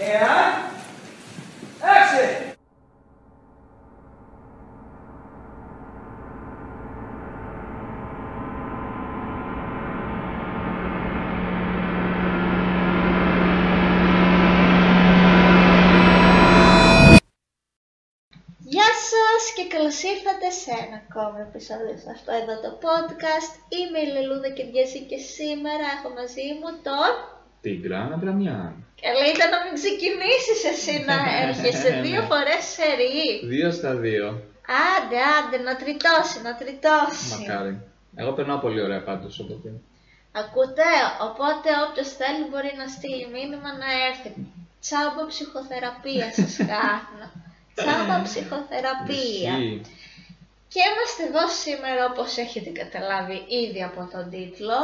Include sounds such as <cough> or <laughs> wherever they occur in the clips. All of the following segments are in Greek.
Εάν... Έξι! Γεια σας και καλώς ήρθατε σε ένα ακόμα επεισόδιο σε αυτό εδώ το podcast. Είμαι η Λελούδα και και σήμερα έχω μαζί μου τον... Την Γκράνα Μπραμιάν. Καλά ήταν να μην ξεκινήσεις εσύ να έρχεσαι <laughs> Ναι. δύο φορές σε ρί. Δύο στα δύο. Άντε, άντε, να τριτώσει, να τριτώσει. Μακάρι. Εγώ περνάω πολύ ωραία πάντως οπότε. Ακούτε, οπότε όποιος θέλει μπορεί να στείλει μήνυμα να έρθει. Τσάμπα ψυχοθεραπεία σας <laughs> κάνω. Τσάμπα ψυχοθεραπεία. Ισχύει. Και είμαστε εδώ σήμερα όπως έχετε καταλάβει ήδη από τον τίτλο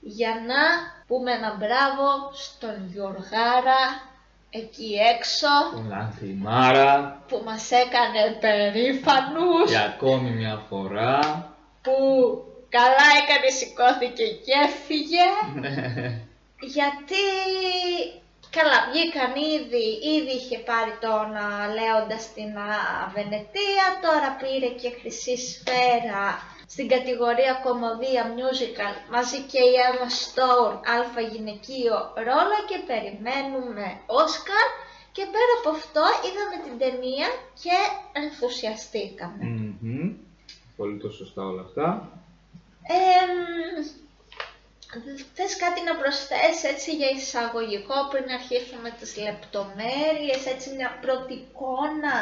για να πούμε ένα μπράβο στον Γιωργάρα εκεί έξω Τον Λανθιμάρα. που μας έκανε περήφανους Για ακόμη μια φορά. που καλά έκανε σηκώθηκε και έφυγε γιατί καλά βγήκαν ήδη, ήδη είχε πάρει τον α, Λέοντα στην α, Βενετία, τώρα πήρε και χρυσή σφαίρα στην κατηγορία κομμωδία musical μαζί και η Emma Stone αλφα γυναικείο ρόλο και περιμένουμε Όσκαρ και πέρα από αυτό είδαμε την ταινία και ενθουσιαστήκαμε. Μμμ. Πολύ το σωστά όλα αυτά. Εμ, θες κάτι να προσθέσεις έτσι για εισαγωγικό πριν αρχίσουμε τις λεπτομέρειες, έτσι μια πρώτη εικόνα;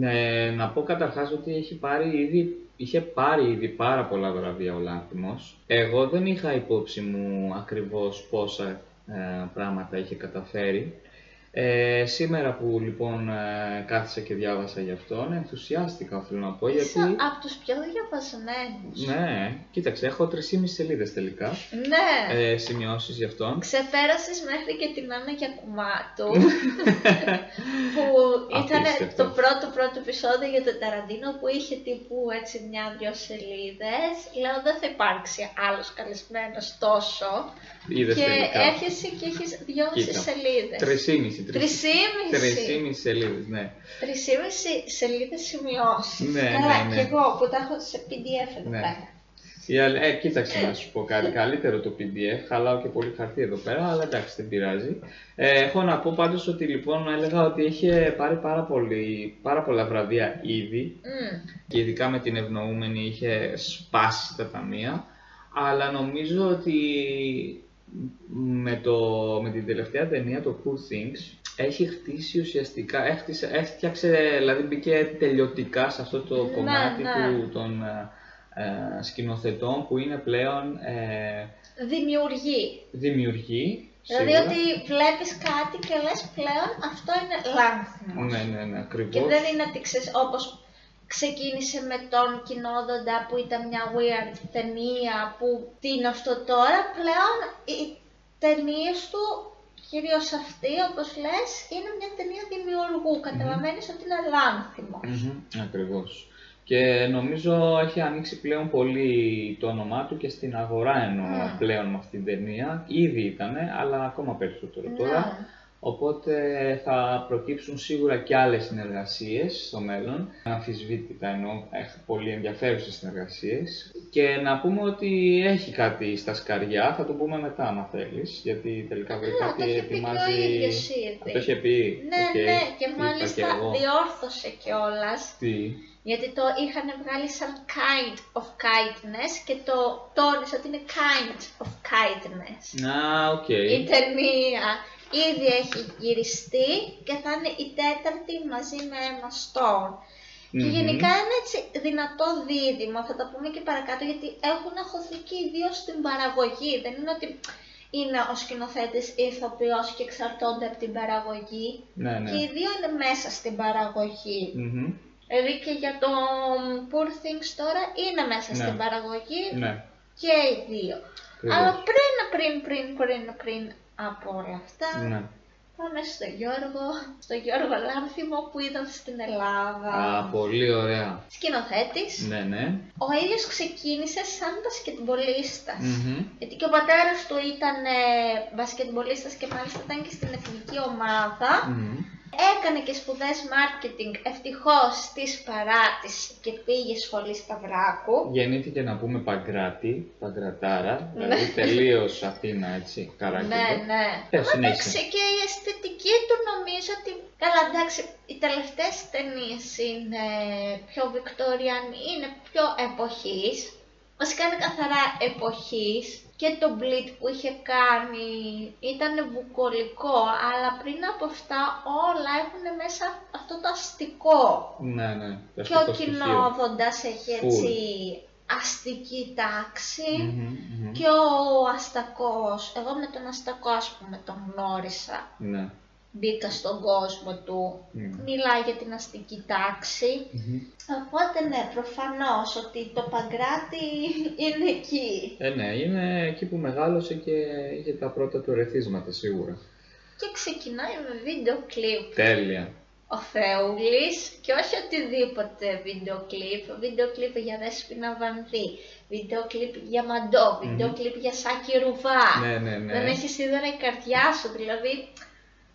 Ναι, να πω καταρχάς ότι έχει πάρει ήδη, είχε πάρει ήδη πάρα πολλά βραβεία ο Λάνθιμος. Εγώ δεν είχα υπόψη μου ακριβώς πόσα ε, πράγματα είχε καταφέρει. Ε, σήμερα που λοιπόν ε, κάθισα και διάβασα γι' αυτόν, ενθουσιάστηκα οφείλω να πω γιατί... Είσαι από τους πιο διαβασμένους. Ναι, κοίταξε, έχω 3,5 σελίδες τελικά, Ναι. ε, σημειώσεις γι' αυτόν. Ξεπέρασες μέχρι και την Άννα Γιακουμάτου <laughs> που ήταν Απίστευτο. το πρώτο πρώτο επεισόδιο για τον Ταραντίνο που είχε τύπου έτσι μια-δυο σελίδες. Λέω δεν θα υπάρξει άλλος καλεσμένος τόσο. Είδες και τελικά. έρχεσαι και έχεις δυόμιση Κοίτα. σελίδες. 3,5. Τρισήμιση. 3,5 σελίδες, ναι. Τρισήμιση σελίδες σημειώσεις. Ναι, Καλά, ναι, ναι. και εγώ που τα έχω σε PDF εδώ Ναι. πέρα. Η αλ- Ε, κοίταξε να σου πω κάτι. Καλύτερο το PDF. Χαλάω και πολύ χαρτί εδώ πέρα, αλλά εντάξει, δεν πειράζει. Ε, έχω να πω πάντως ότι λοιπόν έλεγα ότι είχε πάρει πάρα, πολύ, πάρα πολλά βραβεία ήδη Μμ. και ειδικά με την ευνοούμενη είχε σπάσει τα ταμεία. Αλλά νομίζω ότι με, το, με την τελευταία ταινία, το Poor Things, έχει χτίσει ουσιαστικά, έχτισε, έφτιαξε, δηλαδή μπήκε τελειωτικά σε αυτό το Ναι, κομμάτι ναι. Του, των ε, ε, σκηνοθετών που είναι πλέον ε, Δημιουργεί. δημιουργοί. Δηλαδή σίγουρα. ότι βλέπεις κάτι και λες πλέον αυτό είναι λάνθιμος. Ναι, ναι, ναι, ακριβώς. Και δεν είναι ότι ξέρεις όπως ξεκίνησε με τον κοινόδοντα που ήταν μια weird ταινία που τι είναι αυτό τώρα, πλέον οι ταινίες του, κυρίως αυτή όπως λες, είναι μια ταινία δημιουργού, καταλαβαίνεις ότι είναι λάνθιμος. Μμμ, Ακριβώς. Και νομίζω έχει ανοίξει πλέον πολύ το όνομά του και στην αγορά εννοώ Μμ. πλέον με αυτήν την ταινία. Ήδη ήτανε, αλλά ακόμα περισσότερο τώρα. Ναι. Οπότε θα προκύψουν σίγουρα και άλλες συνεργασίες στο μέλλον. Αναμφισβήτητα εννοώ, έχει πολύ ενδιαφέρουσες συνεργασίες. Και να πούμε ότι έχει κάτι στα σκαριά, θα το πούμε μετά αν θέλεις, γιατί τελικά βρει Καλά, το κάτι είχε πει και ο ετοιμάζει... ίδιος ήδη. Α, Το είχε πει. Ναι, Οκ, ναι, και είπα μάλιστα εγώ. διόρθωσε κιόλας. Τι; Γιατί το είχαν βγάλει σαν kind of kindness και το τόνισε ότι είναι kinds of kindness. Α, οκ. Η ταινία ήδη έχει γυριστεί και θα είναι η τέταρτη μαζί με Emma Stone. Και Μμμ. γενικά είναι έτσι δυνατό δίδυμο, θα τα πούμε και παρακάτω, γιατί έχουν χωθεί και οι δύο στην παραγωγή. Δεν είναι ότι είναι ο σκηνοθέτης ηθοποιός και εξαρτώνται από την παραγωγή. Ναι, ναι. Και οι δύο είναι μέσα στην παραγωγή. Μμμ. Δηλαδή και για το Poor Things τώρα είναι μέσα Ναι. στην παραγωγή Ναι. και οι δύο. Ακριβώς. Αλλά πριν, πριν, πριν, πριν, πριν από όλα αυτά, Ναι. Πάμε στο Γιώργο, στο Γιώργο Λάνθιμο που ήταν στην Ελλάδα. Α, πολύ ωραία. Σκηνοθέτης. Ναι, ναι. Ο ίδιος ξεκίνησε σαν μπασκετμπολίστας. Μμμ. Γιατί και ο πατέρας του ήταν ε, μπασκετμπολίστας και μάλιστα ήταν και στην εθνική ομάδα. Μμμ. Έκανε και σπουδές marketing, ευτυχώς της παράτησε και πήγε σχολή Σταυράκου. Γεννήθηκε να πούμε Παγκράτη, Παγκρατάρα, δηλαδή τελείως Αθήνα, έτσι, καράκτη. Ναι, ναι. Ε, συνέχισε. Εντάξει, και η αισθητική του νομίζω ότι. Καλά, εντάξει, οι τελευταίες ταινίες είναι πιο βικτοριανοί, είναι πιο εποχής. Βασικά είναι καθαρά εποχής. Και το Bleed που είχε κάνει ήταν βουκολικό, αλλά πριν από αυτά όλα έχουν μέσα αυτό το αστικό. Ναι, ναι. το Και ο αστικό στοιχείο. κοινόδοντας έχει Full. έτσι αστική τάξη. Μμμ, μμμ. Και ο Αστακός, εγώ με τον Αστακό ας πούμε τον γνώρισα, Ναι. Μπήκα στον κόσμο του, Μμ. μιλάει για την αστική τάξη. Μμμ. Οπότε ναι, προφανώς ότι το Παγκράτη είναι εκεί. Ε, ναι, είναι εκεί που μεγάλωσε και είχε τα πρώτα του ρεθίσματα σίγουρα. Και ξεκινάει με βίντεο κλιπ Τέλεια. ο Θεούλης και όχι οτιδήποτε βίντεο κλιπ, βίντεο κλιπ για Δέσποινα Βανδύ, βίντεο κλιπ για Μαντό, βίντεο κλιπ για Σάκη Ρουβά. Ναι, ναι, ναι. Δεν έχεις σίδερα η καρδιά σου, δηλαδή Θέλεις,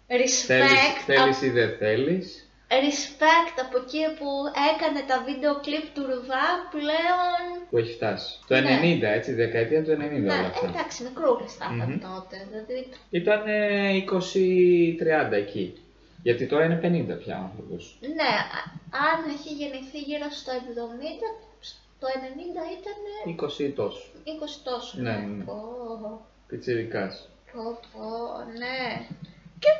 respect, θέλεις ή δεν θέλεις. respect από εκεί που έκανε τα βίντεο κλιπ του Ρουβά πλέον. Που έχει φτάσει. Το Ναι. 90, έτσι, δεκαετία του 90 όλα Ναι, αυτά. εντάξει, μικρούλες θα ήταν Μμμ. τότε. Δηλαδή, Ήταν 20-30 εκεί. Γιατί τώρα είναι 50 πια ο άνθρωπος. ναι, α- αν έχει γεννηθεί γύρω στο 70, το 90 ήταν 20 τόσο. 20 τόσο. Ναι, ναι. Πω, Πιτσιρικάς. πω, πω, ναι. Και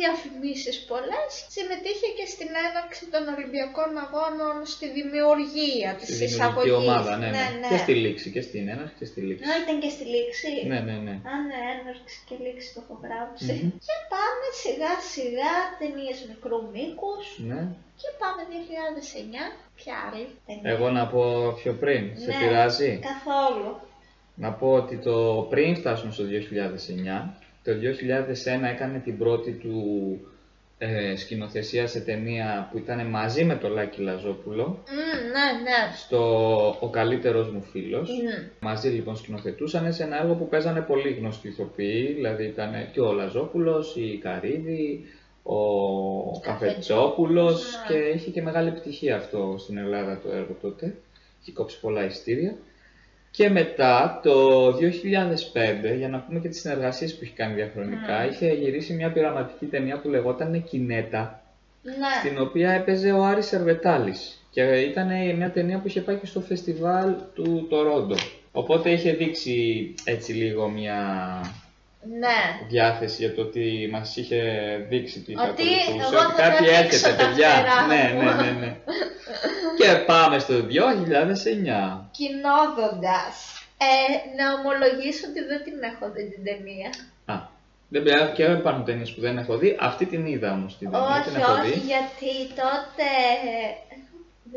διαφημίσεις πολλές. Συμμετείχε και στην έναρξη των Ολυμπιακών Αγώνων στη δημιουργία της Στη δημιουργική εισαγωγής. ομάδα, ναι, ναι. ναι. Και στη λήξη, και στην έναρξη και στη λήξη. Α, ήταν και στη λήξη. Ναι, ναι, ναι. Α, ναι, έναρξη και λήξη το έχω γράψει. Μμμ. Και πάμε σιγά σιγά ταινίες μικρού μήκους. ναι. Και πάμε 2009. Ποια άλλη ταινία. Εγώ να πω πιο πριν, σε Ναι, πειράζει; Καθόλου. Να πω ότι το πριν φτάσουμε στο 2009, το 2001 έκανε την πρώτη του ε, σκηνοθεσία σε ταινία που ήταν μαζί με τον Λάκη Λαζόπουλο Μμ, ναι, ναι. στο «Ο καλύτερος μου φίλος». Μμ. Μαζί λοιπόν σκηνοθετούσαν σε ένα έργο που παίζανε πολύ γνωστοί ηθοποιοί, δηλαδή ήταν και ο Λαζόπουλος, η Καρύδη, ο Καφετσόπουλος Ναι. και είχε και μεγάλη επιτυχία αυτό στην Ελλάδα το έργο τότε. Είχε κόψει πολλά ειστήρια. Και μετά το 2005, για να πούμε και τις συνεργασίες που είχε κάνει διαχρονικά, Mm. είχε γυρίσει μια πειραματική ταινία που λεγόταν Κινέτα, Ναι. στην οποία έπαιζε ο Άρης Σερβετάλης. Και ήταν μια ταινία που είχε πάει και στο φεστιβάλ του Τορόντο. Οπότε είχε δείξει έτσι λίγο μια Ναι. διάθεση για το ότι μας είχε δείξει τις θα Ότι ακολουθούσε. εγώ Ότι θα κάτι τραβήξω έρχεται, τα παιδιά. φτερά Ναι, μου. ναι, ναι, ναι. Και πάμε στο 2009. Κοινόδοντας. Ε, να ομολογήσω ότι δεν την έχω δει την ταινία. Α, δεν πειράζει και υπάρχουν ταινίες που δεν έχω δει. Αυτή την είδα όμως την ταινία, την όχι, έχω όχι, δει. γιατί τότε. 2009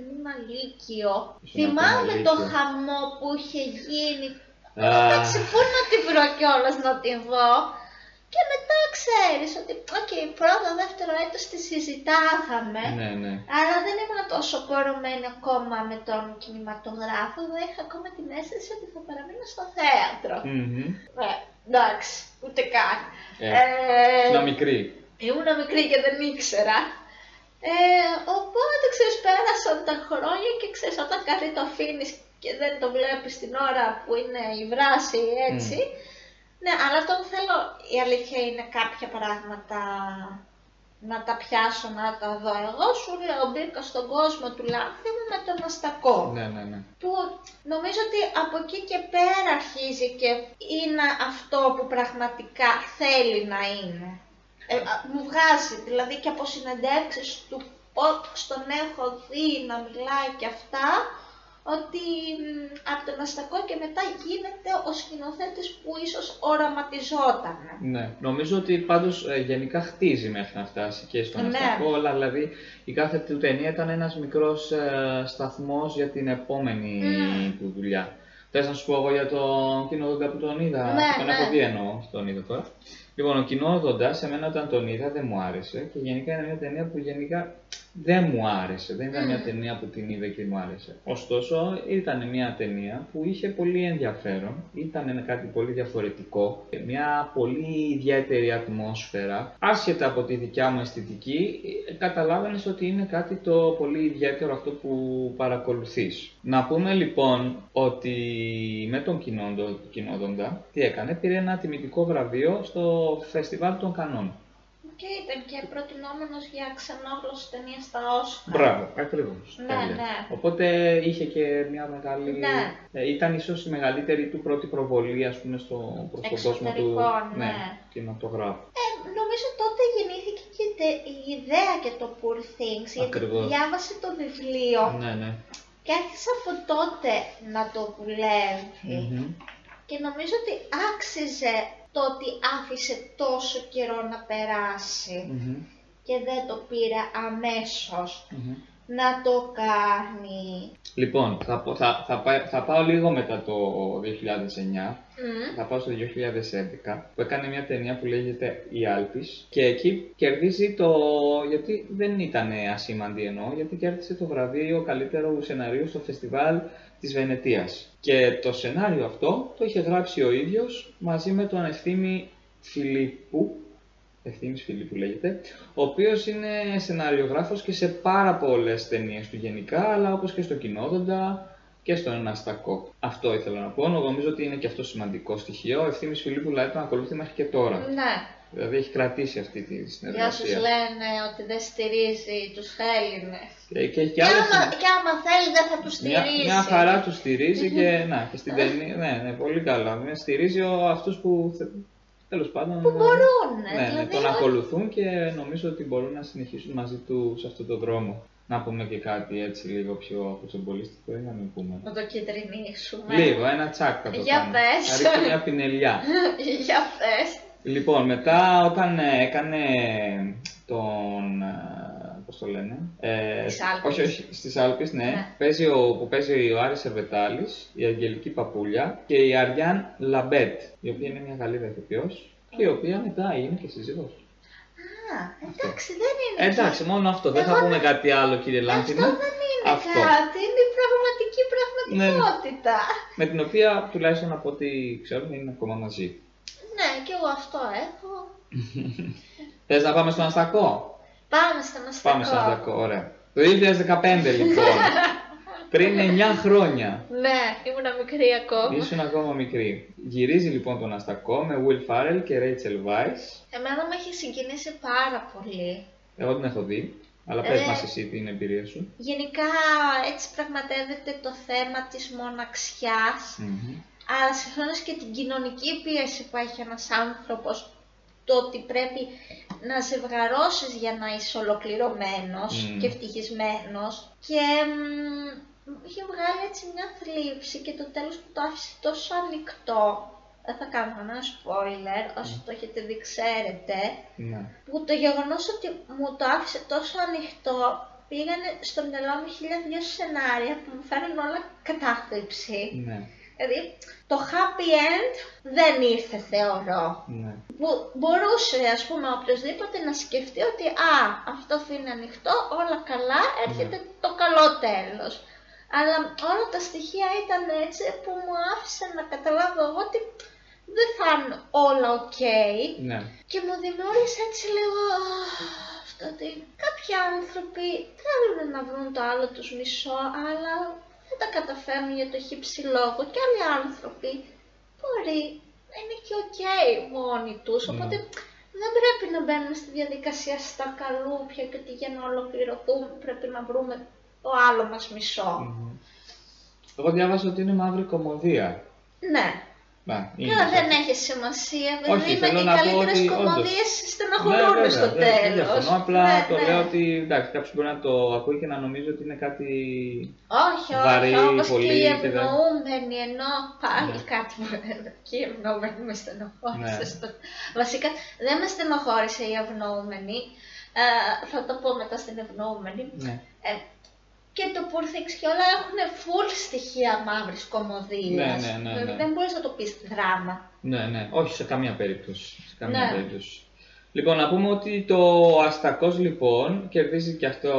ήμουν Λύκειο. Ήσουν Θυμάμαι ακόμα το Λύκειο. χαμό που είχε γίνει. Α, Εντάξει, πού να την βρω κιόλας να την δω. Και μετά ξέρεις ότι, οκ, πρώτο, δεύτερο έτος τη συζητάγαμε. ναι, ναι. Αλλά δεν ήμουν τόσο πωρωμένη ακόμα με τον κινηματογράφο. Δεν είχα ακόμα την αίσθηση ότι θα παραμείνω στο θέατρο. Μμμ. Ε, εντάξει, ούτε καν. Ε, Ε, Ήσουν μικρή. Ήμουν μικρή και δεν ήξερα. Ε, οπότε ξέρεις πέρασαν τα χρόνια και ξέρεις όταν κάτι το αφήνεις και δεν το βλέπεις την ώρα που είναι η βράση έτσι. Ναι, αλλά τον θέλω, η αλήθεια είναι κάποια πράγματα να τα πιάσω, να τα δω. Εγώ σου λέω μπήκα στον κόσμο του Λάνθιμου με τον Αστακό Ναι, ναι, ναι. που νομίζω ότι από εκεί και πέρα αρχίζει και είναι αυτό που πραγματικά θέλει να είναι. Ε, α, μου βγάζει, δηλαδή και από συνεντεύξεις του πώς τον έχω δει να μιλάει και αυτά, ότι μ, από τον Αστακό και μετά γίνεται ο σκηνοθέτης που ίσως οραματιζόταν. Ναι, νομίζω ότι πάντως ε, γενικά χτίζει μέχρι να φτάσει και στον Ναι. Αστακό, αλλά δηλαδή η κάθε του ταινία ήταν ένας μικρός ε, σταθμός για την επόμενη Μμμ. του δουλειά. Θες να σου πω εγώ για τον Κίνο Δόντα που τον είδα, Ναι, τον ναι. έχω δει εννοώ, τον είδα τώρα. Λοιπόν, ο κοινόδοντα, σε μένα όταν τον είδα δεν μου άρεσε και γενικά είναι μια ταινία που γενικά δεν μου άρεσε. Δεν ήταν μια Μμμ. ταινία που την είδε και μου άρεσε. Ωστόσο, ήταν μια ταινία που είχε πολύ ενδιαφέρον, ήταν κάτι πολύ διαφορετικό, μια πολύ ιδιαίτερη ατμόσφαιρα. Άσχετα από τη δικιά μου αισθητική, καταλάβαινες ότι είναι κάτι το πολύ ιδιαίτερο αυτό που παρακολουθείς. Να πούμε λοιπόν ότι με τον κοινόντο- κοινόδοντα, τι έκανε, πήρε ένα τιμητικό βραβείο στο φεστιβάλ των Κανών. Και ήταν και προτινόμενος για ξενόγλωση ταινία στα Όσcar. Μπράβο, ακριβώς. Ναι, ναι. Οπότε είχε και μια μεγάλη. Ναι. Ε, ήταν ίσως η μεγαλύτερη του πρώτη προβολή, ας πούμε, στο, προς τον κόσμο του Εξωτερικών, ναι. κινηματογράφου. Ε, νομίζω τότε γεννήθηκε και η τε- η ιδέα και το Poor Things, γιατί Ακριβώς. διάβασε το βιβλίο Ναι, ναι. και άρχισε από τότε να το δουλεύει. Μμμ. Και νομίζω ότι άξιζε το ότι άφησε τόσο καιρό να περάσει Μμμ. και δεν το πήρε αμέσως Μμμ. να το κάνει. Λοιπόν, θα, πω- θα, θα, πά- θα πάω λίγο μετά το 2009 Μμ. θα πάω στο 2011 που έκανε μια ταινία που λέγεται «Η Άλπης» και εκεί κερδίζει το... γιατί δεν ήταν ασήμαντη εννοώ, γιατί κέρδισε το βραβείο καλύτερο σεναρίου στο φεστιβάλ της Βενετίας. Και το σενάριο αυτό το είχε γράψει ο ίδιος μαζί με τον Ευθύμη Φιλίππου, Ευθύμης Φιλίππου λέγεται, ο οποίος είναι σεναριογράφος και σε πάρα πολλές ταινίες του γενικά, αλλά όπως και στο Κοινόδοντα, και στον Αναστακό. Αυτό ήθελα να πω. Νομίζω ότι είναι και αυτό σημαντικό στοιχείο. Ο Ευθύμης Φιλίππου δηλαδή τον ακολουθεί μέχρι και τώρα. Ναι. Δηλαδή έχει κρατήσει αυτή τη Για όσους συνεργασία. λένε ότι δεν στηρίζει τους Έλληνες. Και, και έχει Και και άλλες άμα, και άμα θέλει δεν θα τους Μια, στηρίζει. μια χαρά τους στηρίζει και, <laughs> να, και στην ταινία. Ναι, ναι, πολύ καλά. Με στηρίζει ο, αυτούς που θε- τέλος πάντων. Που μπορούν. Ναι, ναι, δηλαδή, τον ό- ακολουθούν και νομίζω ότι μπορούν να συνεχίσουν μαζί τους σε αυτόν τον δρόμο. Να πούμε και κάτι έτσι λίγο πιο κουτσομπολιστικό ή να μην πούμε. Να το κεντρινίσουμε. Λίγο, ένα τσακ θα το Για κάνω. πες. Θα ρίξω μια πινελιά. <laughs> Για πες. Λοιπόν, μετά όταν ε, έκανε τον. ε, Πώς το λένε. Ε, Τις Άλπεις. Όχι, όχι, στις Άλπεις, ναι. Ναι. Παίζει ο, που παίζει ο Άρης Σερβετάλης, η Αγγελική Παπούλια και η Αριάν Λαμπέντ, η οποία είναι μια Γαλλίδα ηθοποιός και η οποία μετά είναι και σύζυγός. Α, εντάξει, δεν είναι. Εντάξει, μόνο αυτό. Δεν θα Εγώ πούμε δεν- κάτι άλλο, κύριε Αυτό Λάνθιμε. δεν είναι Αυτό. Ναι, κάτι, είναι η πραγματική πραγματικότητα. Με την οποία τουλάχιστον από ό,τι ξέρουμε είναι ακόμα μαζί. Ναι, και εγώ αυτό έχω. <laughs> Θες να πάμε στον Αστακό; Πάμε στο μαστακό. Πάμε στον Αστακό, ωραία. Το 2015 λοιπόν. <laughs> Πριν 9 χρόνια. Ναι, ήμουν μικρή ακόμα. Ήσουν ακόμα μικρή. Γυρίζει λοιπόν τον Αστακό με Will Farrell και Rachel Weisz. Εμένα με έχει συγκινήσει πάρα πολύ. Εγώ την έχω δει. Αλλά πες Ε. μας εσύ την εμπειρία σου. Γενικά έτσι πραγματεύεται το θέμα της μοναξιάς, Μμμ. Αλλά συγχρόνως και την κοινωνική πίεση που έχει ένας άνθρωπος, το ότι πρέπει να ζευγαρώσεις για να είσαι ολοκληρωμένος Μμμ. και ευτυχισμένος και μ, μου είχε βγάλει έτσι μια θλίψη και το τέλος που το άφησε τόσο ανοιχτό. Δεν θα κάνω ένα spoiler, όσοι το έχετε δει ξέρετε Ναι. που το γεγονός ότι μου το άφησε τόσο ανοιχτό πήγανε στο μυαλό μου χίλια δυο σενάρια που μου φέρνουν όλα κατάθλιψη. Ναι. Δηλαδή, το happy end δεν ήρθε θεωρώ. Ναι. Που μπορούσε, ας πούμε, οποιοδήποτε να σκεφτεί ότι «Α, αυτό αφήνει ανοιχτό, όλα καλά, έρχεται το καλό τέλος». Αλλά όλα τα στοιχεία ήταν έτσι που μου άφησαν να καταλάβω εγώ ότι δεν θα είναι όλα οκ. Ναι. Και μου δημιούργησε έτσι λίγο αυτό ότι κάποιοι άνθρωποι θέλουν να βρουν το άλλο τους μισό, αλλά δεν τα καταφέρνουν για το χ ψ λόγο. Και άλλοι άνθρωποι μπορεί να είναι και οκ μόνοι τους, Ναι. οπότε δεν πρέπει να μπαίνουμε στη διαδικασία στα καλούπια και ότι για να ολοκληρωθούμε πρέπει να βρούμε το άλλο μας μισό. Μμμ. Εγώ διάβασα ότι είναι μαύρη κωμωδία. Ναι. Να, είναι Καλά, αυτό. δεν έχει σημασία, Όχι, βέβαια θέλω οι να πω καλύτερες ότι κωμωδίες Ναι, στεναχωρούν βέβαια, στο δεν- δεν τέλος. διαφωνώ, απλά Ναι, το ναι. λέω ότι εντάξει, κάποιος μπορεί να το ακούει και να νομίζει ότι είναι κάτι. Όχι, βαρύ, όχι, όπως πολύ και οι και δεν- ευνοούμενοι, ενώ πάλι Ναι. κάτι μου και οι ευνοούμενοι με στενοχώρησες. Ναι. στο- Βασικά, δεν με στενοχώρησε η ευνοούμενη, ε, θα το πω μετά στην ευνοούμενη. Ναι. Ε, και το Poor και όλα έχουν full στοιχεία μαύρης κομμωδίας. Ναι, ναι, ναι, Δηλαδή ναι. Δεν μπορείς να το πεις δράμα. Ναι, ναι, όχι σε καμία περίπτωση. Σε καμία Ναι. περίπτωση. Λοιπόν, να πούμε ότι το Αστακός λοιπόν κερδίζει και αυτό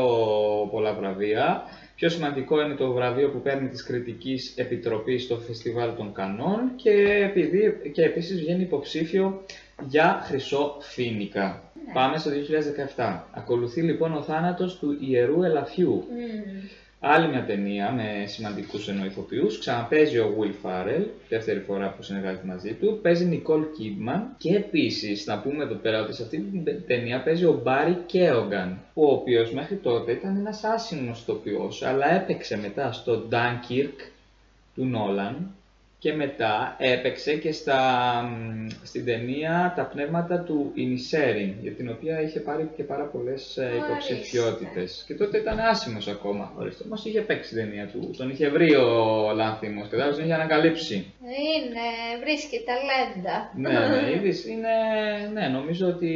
πολλά βραβεία. Πιο σημαντικό είναι το βραβείο που παίρνει της κριτικής επιτροπής στο Φεστιβάλ των Κανών και, επειδή, και επίσης βγαίνει υποψήφιο για Χρυσό Φίνικα. Ναι. Πάμε στο 2017. Ακολουθεί λοιπόν ο θάνατος του Ιερού Ελαφιού. Μμμ. Άλλη μια ταινία με σημαντικούς εννοηθοποιούς. Ξαναπέζει ο Will Farrell, δεύτερη φορά που συνεργάζεται μαζί του. Παίζει Nicole Kidman και επίσης να πούμε εδώ πέρα ότι σε αυτή την ταινία παίζει ο Barry Keoghan, ο οποίος μέχρι τότε ήταν ένας άσυνο ηθοποιό, αλλά έπαιξε μετά στο Dunkirk του Νόλαν και μετά έπαιξε και στα, μ, στην ταινία Τα πνεύματα του Inisherin, για την οποία είχε πάρει και πάρα πολλές ε, Ορίστε. υποψηφιότητες. Και τότε ήταν άσημος ακόμα, ορίστε. Όμως είχε παίξει την ταινία του, τον είχε βρει ο Λάνθιμος, κατάλαβες, τον είχε ανακαλύψει. Είναι, βρίσκει ταλέντα. ναι, ναι, <laughs> είδες, είναι, ναι, νομίζω ότι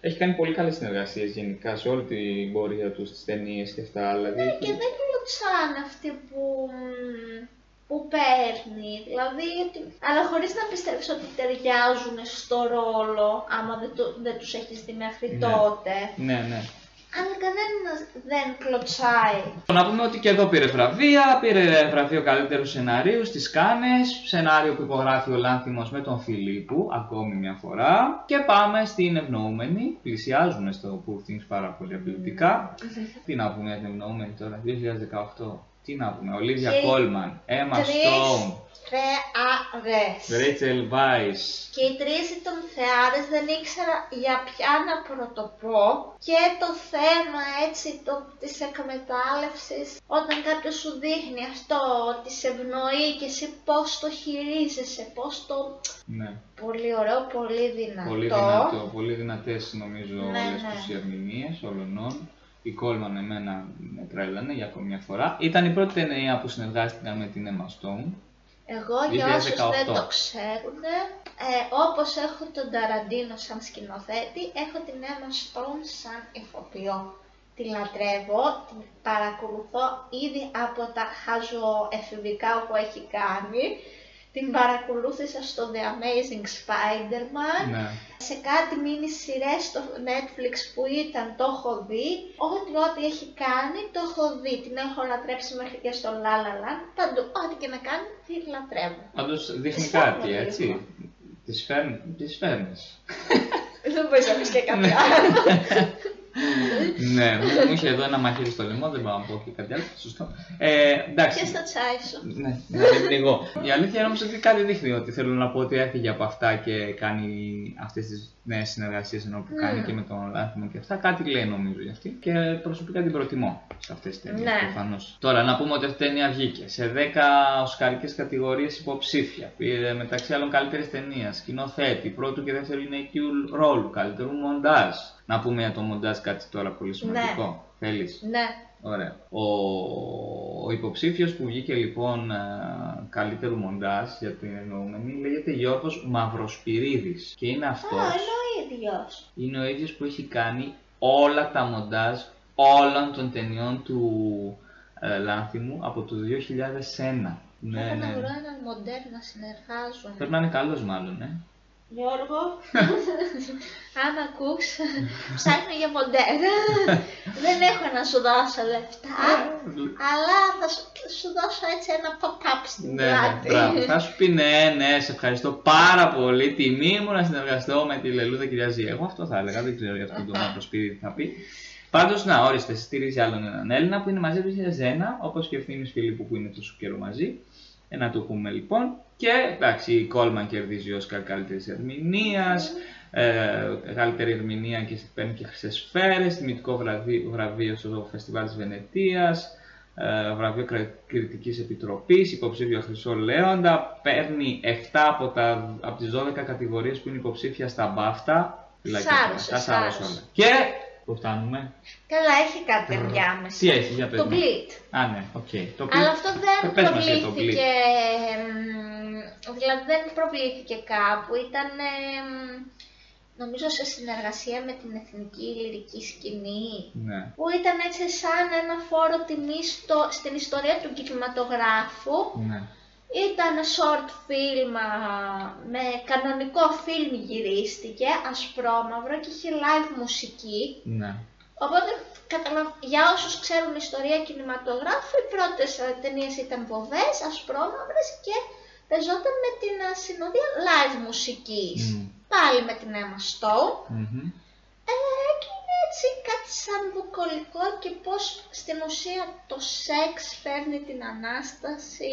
έχει κάνει πολύ καλές συνεργασίες γενικά σε όλη την πορεία του στις ταινίες και αυτά, δηλαδή Ναι, έχει- και δεν κλωτσάνε αυτοί που, μ, που παίρνει. Δηλαδή, ότι- αλλά χωρίς να πιστεύεις ότι ταιριάζουν στο ρόλο, άμα δεν, το, δεν τους έχεις δει μέχρι Ναι. τότε. ναι, ναι. Αλλά κανένας δεν κλωτσάει. Να πούμε ότι και εδώ πήρε βραβεία, πήρε βραβείο καλύτερου σενάριου στις Κάνες, σενάριο που υπογράφει ο Λάνθιμος με τον Φιλίππου, ακόμη μια φορά. Και πάμε στην ευνοούμενη, πλησιάζουμε στο Poor Things πάρα πολύ απειλητικά. Τι να πούμε για την ευνοούμενη τώρα, 2018, τι να πούμε, Ολίβια Και Κόλμαν, Emma Τρεις Stone, θεάρες. Rachel Weisz, Και οι τρεις ήταν θεάρες, δεν ήξερα για ποια να πρωτοπώ. Και το θέμα έτσι το, της εκμετάλλευσης, όταν κάποιος σου δείχνει αυτό, ότι σε ευνοεί και εσύ πώς το χειρίζεσαι, πώς το... ναι. Πολύ ωραίο, πολύ δυνατό. Πολύ δυνατό, πολύ δυνατές νομίζω Ναι, όλες ναι. τους οι ερμηνείες όλων. Η Κόλμαν εμένα με τρέλανε για ακόμη μια φορά. Ήταν η πρώτη ταινία που συνεργάστηκα με την Emma Stone. Εγώ για όσους 2018. δεν το ξέρουν, ε, όπως έχω τον Ταραντίνο σαν σκηνοθέτη, έχω την Emma Stone σαν ηθοποιό. Τη λατρεύω, την παρακολουθώ ήδη από τα χαζοεφηβικά που έχει κάνει. Την παρακολούθησα στο The Amazing Spider-Man. Ναι. Σε κάτι μίνι σειρές στο Netflix που ήταν, το έχω δει. Ό,τι ό,τι έχει κάνει, το έχω δει. Την έχω λατρέψει μέχρι και στο La La Land. Παντού, ό,τι και να κάνει, τη λατρεύω. Πάντως δείχνει Τις φέρνω κάτι, λίγο. έτσι. Τις φέρνει, τις φέρνεις. Δεν μπορείς να πεις και <laughs> κάτι άλλο. Ναι, μου- μου είχε εδώ ένα μαχαίρι στο λαιμό, δεν πάω να πω και κάτι άλλο. Σωστό. Ε, εντάξει. Και στο τσάι σου. Ναι, δηλαδή εγώ. Η αλήθεια είναι όμως ότι κάτι δείχνει ότι θέλω να πω ότι έφυγε από αυτά και κάνει αυτές τις νέες συνεργασίες ενώ που κάνει Mm. και με τον Λάθιμο και αυτά. Κάτι λέει νομίζω για αυτή και προσωπικά την προτιμώ σε αυτές τις ταινίες Ναι. προφανώς. Τώρα να πούμε ότι αυτή η ταινία βγήκε σε 10 οσκαρικές κατηγορίες υποψήφια. Πήρε μεταξύ άλλων καλύτερης ταινίας, σκηνοθέτη, πρώτου και δεύτερου γυναικείου ρόλου, καλύτερου μοντάζ. Να πούμε για το μοντάζ κάτι τώρα πολύ σημαντικό. Θέλεις; Ναι. Ωραία. Ο, ο υποψήφιος που βγήκε λοιπόν ε, καλύτερου μοντάζ για την εννοούμενη λέγεται Γιώργος Μαυροσπυρίδης και είναι Α, αυτός, είναι ο ίδιος. είναι ο ίδιος που έχει κάνει όλα τα μοντάζ όλων των ταινιών του ε, Λάνθιμου από το 2001. Ναι, Θέλω να ναι. βρω έναν μοντέρ να συνεργάζομαι. Πρέπει να είναι καλός μάλλον, ε. Γιώργο, <laughs> αν ακούς, ψάχνω για μοντέρ. <laughs> Δεν έχω να σου δώσω λεφτά, αλλά θα σου, σου δώσω έτσι ένα pop-up στην Ναι, ναι, πλάτη. μπράβο. Θα σου πει ναι, ναι, σε ευχαριστώ πάρα πολύ. Τιμή μου να συνεργαστώ με τη Λελούδα κυρία Ζή. Εγώ αυτό θα έλεγα, δεν ξέρω για αυτό το μαύρο <laughs> σπίτι τι θα πει. Πάντως, να, όριστε, στηρίζει άλλον έναν Έλληνα που είναι μαζί του 2001, όπως και ευθύνη Φιλίππου που είναι τόσο καιρό μαζί. Ε, να το πούμε λοιπόν. Και εντάξει, η Κόλμαν κερδίζει ο Όσκαρ καλύτερης ερμηνείας. Ε, καλύτερη ερμηνεία και παίρνει και χρυσές σφαίρες. Τιμητικό βραβείο, βραβείο στο φεστιβάλ της Βενετίας. Ε, βραβείο Κρα- Κριτικής Επιτροπής, υποψήφιο Χρυσό Λέοντα, παίρνει 7 από, τα, από τις 12 κατηγορίες που είναι υποψήφια στα BAFTA. Σάρωσε, Τα σάρωσε σάρωσε. όλα. Και που φτάνουμε; Καλά, έχει κάτι ενδιάμεσα. Τι έχει, για πες Το μου. Bleat. Α, ναι, οκ. Το Αλλά Bleat- αυτό δεν Πες μας για το προβλήθηκε. μ, Δηλαδή δεν προβλήθηκε κάπου. Ήταν. εμ, νομίζω σε συνεργασία με την Εθνική Λυρική Σκηνή, Ναι. που ήταν έτσι σαν ένα φόρο τιμή στο, στην ιστορία του κινηματογράφου. Ναι. Ήταν short film, α, με κανονικό φιλμ γυρίστηκε, ασπρόμαυρο και είχε live μουσική. Ναι. Οπότε, καταλαβα- για όσους ξέρουν ιστορία κινηματογράφου, οι πρώτες ε, ταινίες ήταν βοβές, ασπρόμαυρες και παίζονταν με την ε, συνοδεία live μουσικής. Μμ. Πάλι με την Emma Stone. Μμμ. Ε, και είναι έτσι κάτι σαν βουκολικό και πώς στην ουσία το σεξ φέρνει την Ανάσταση.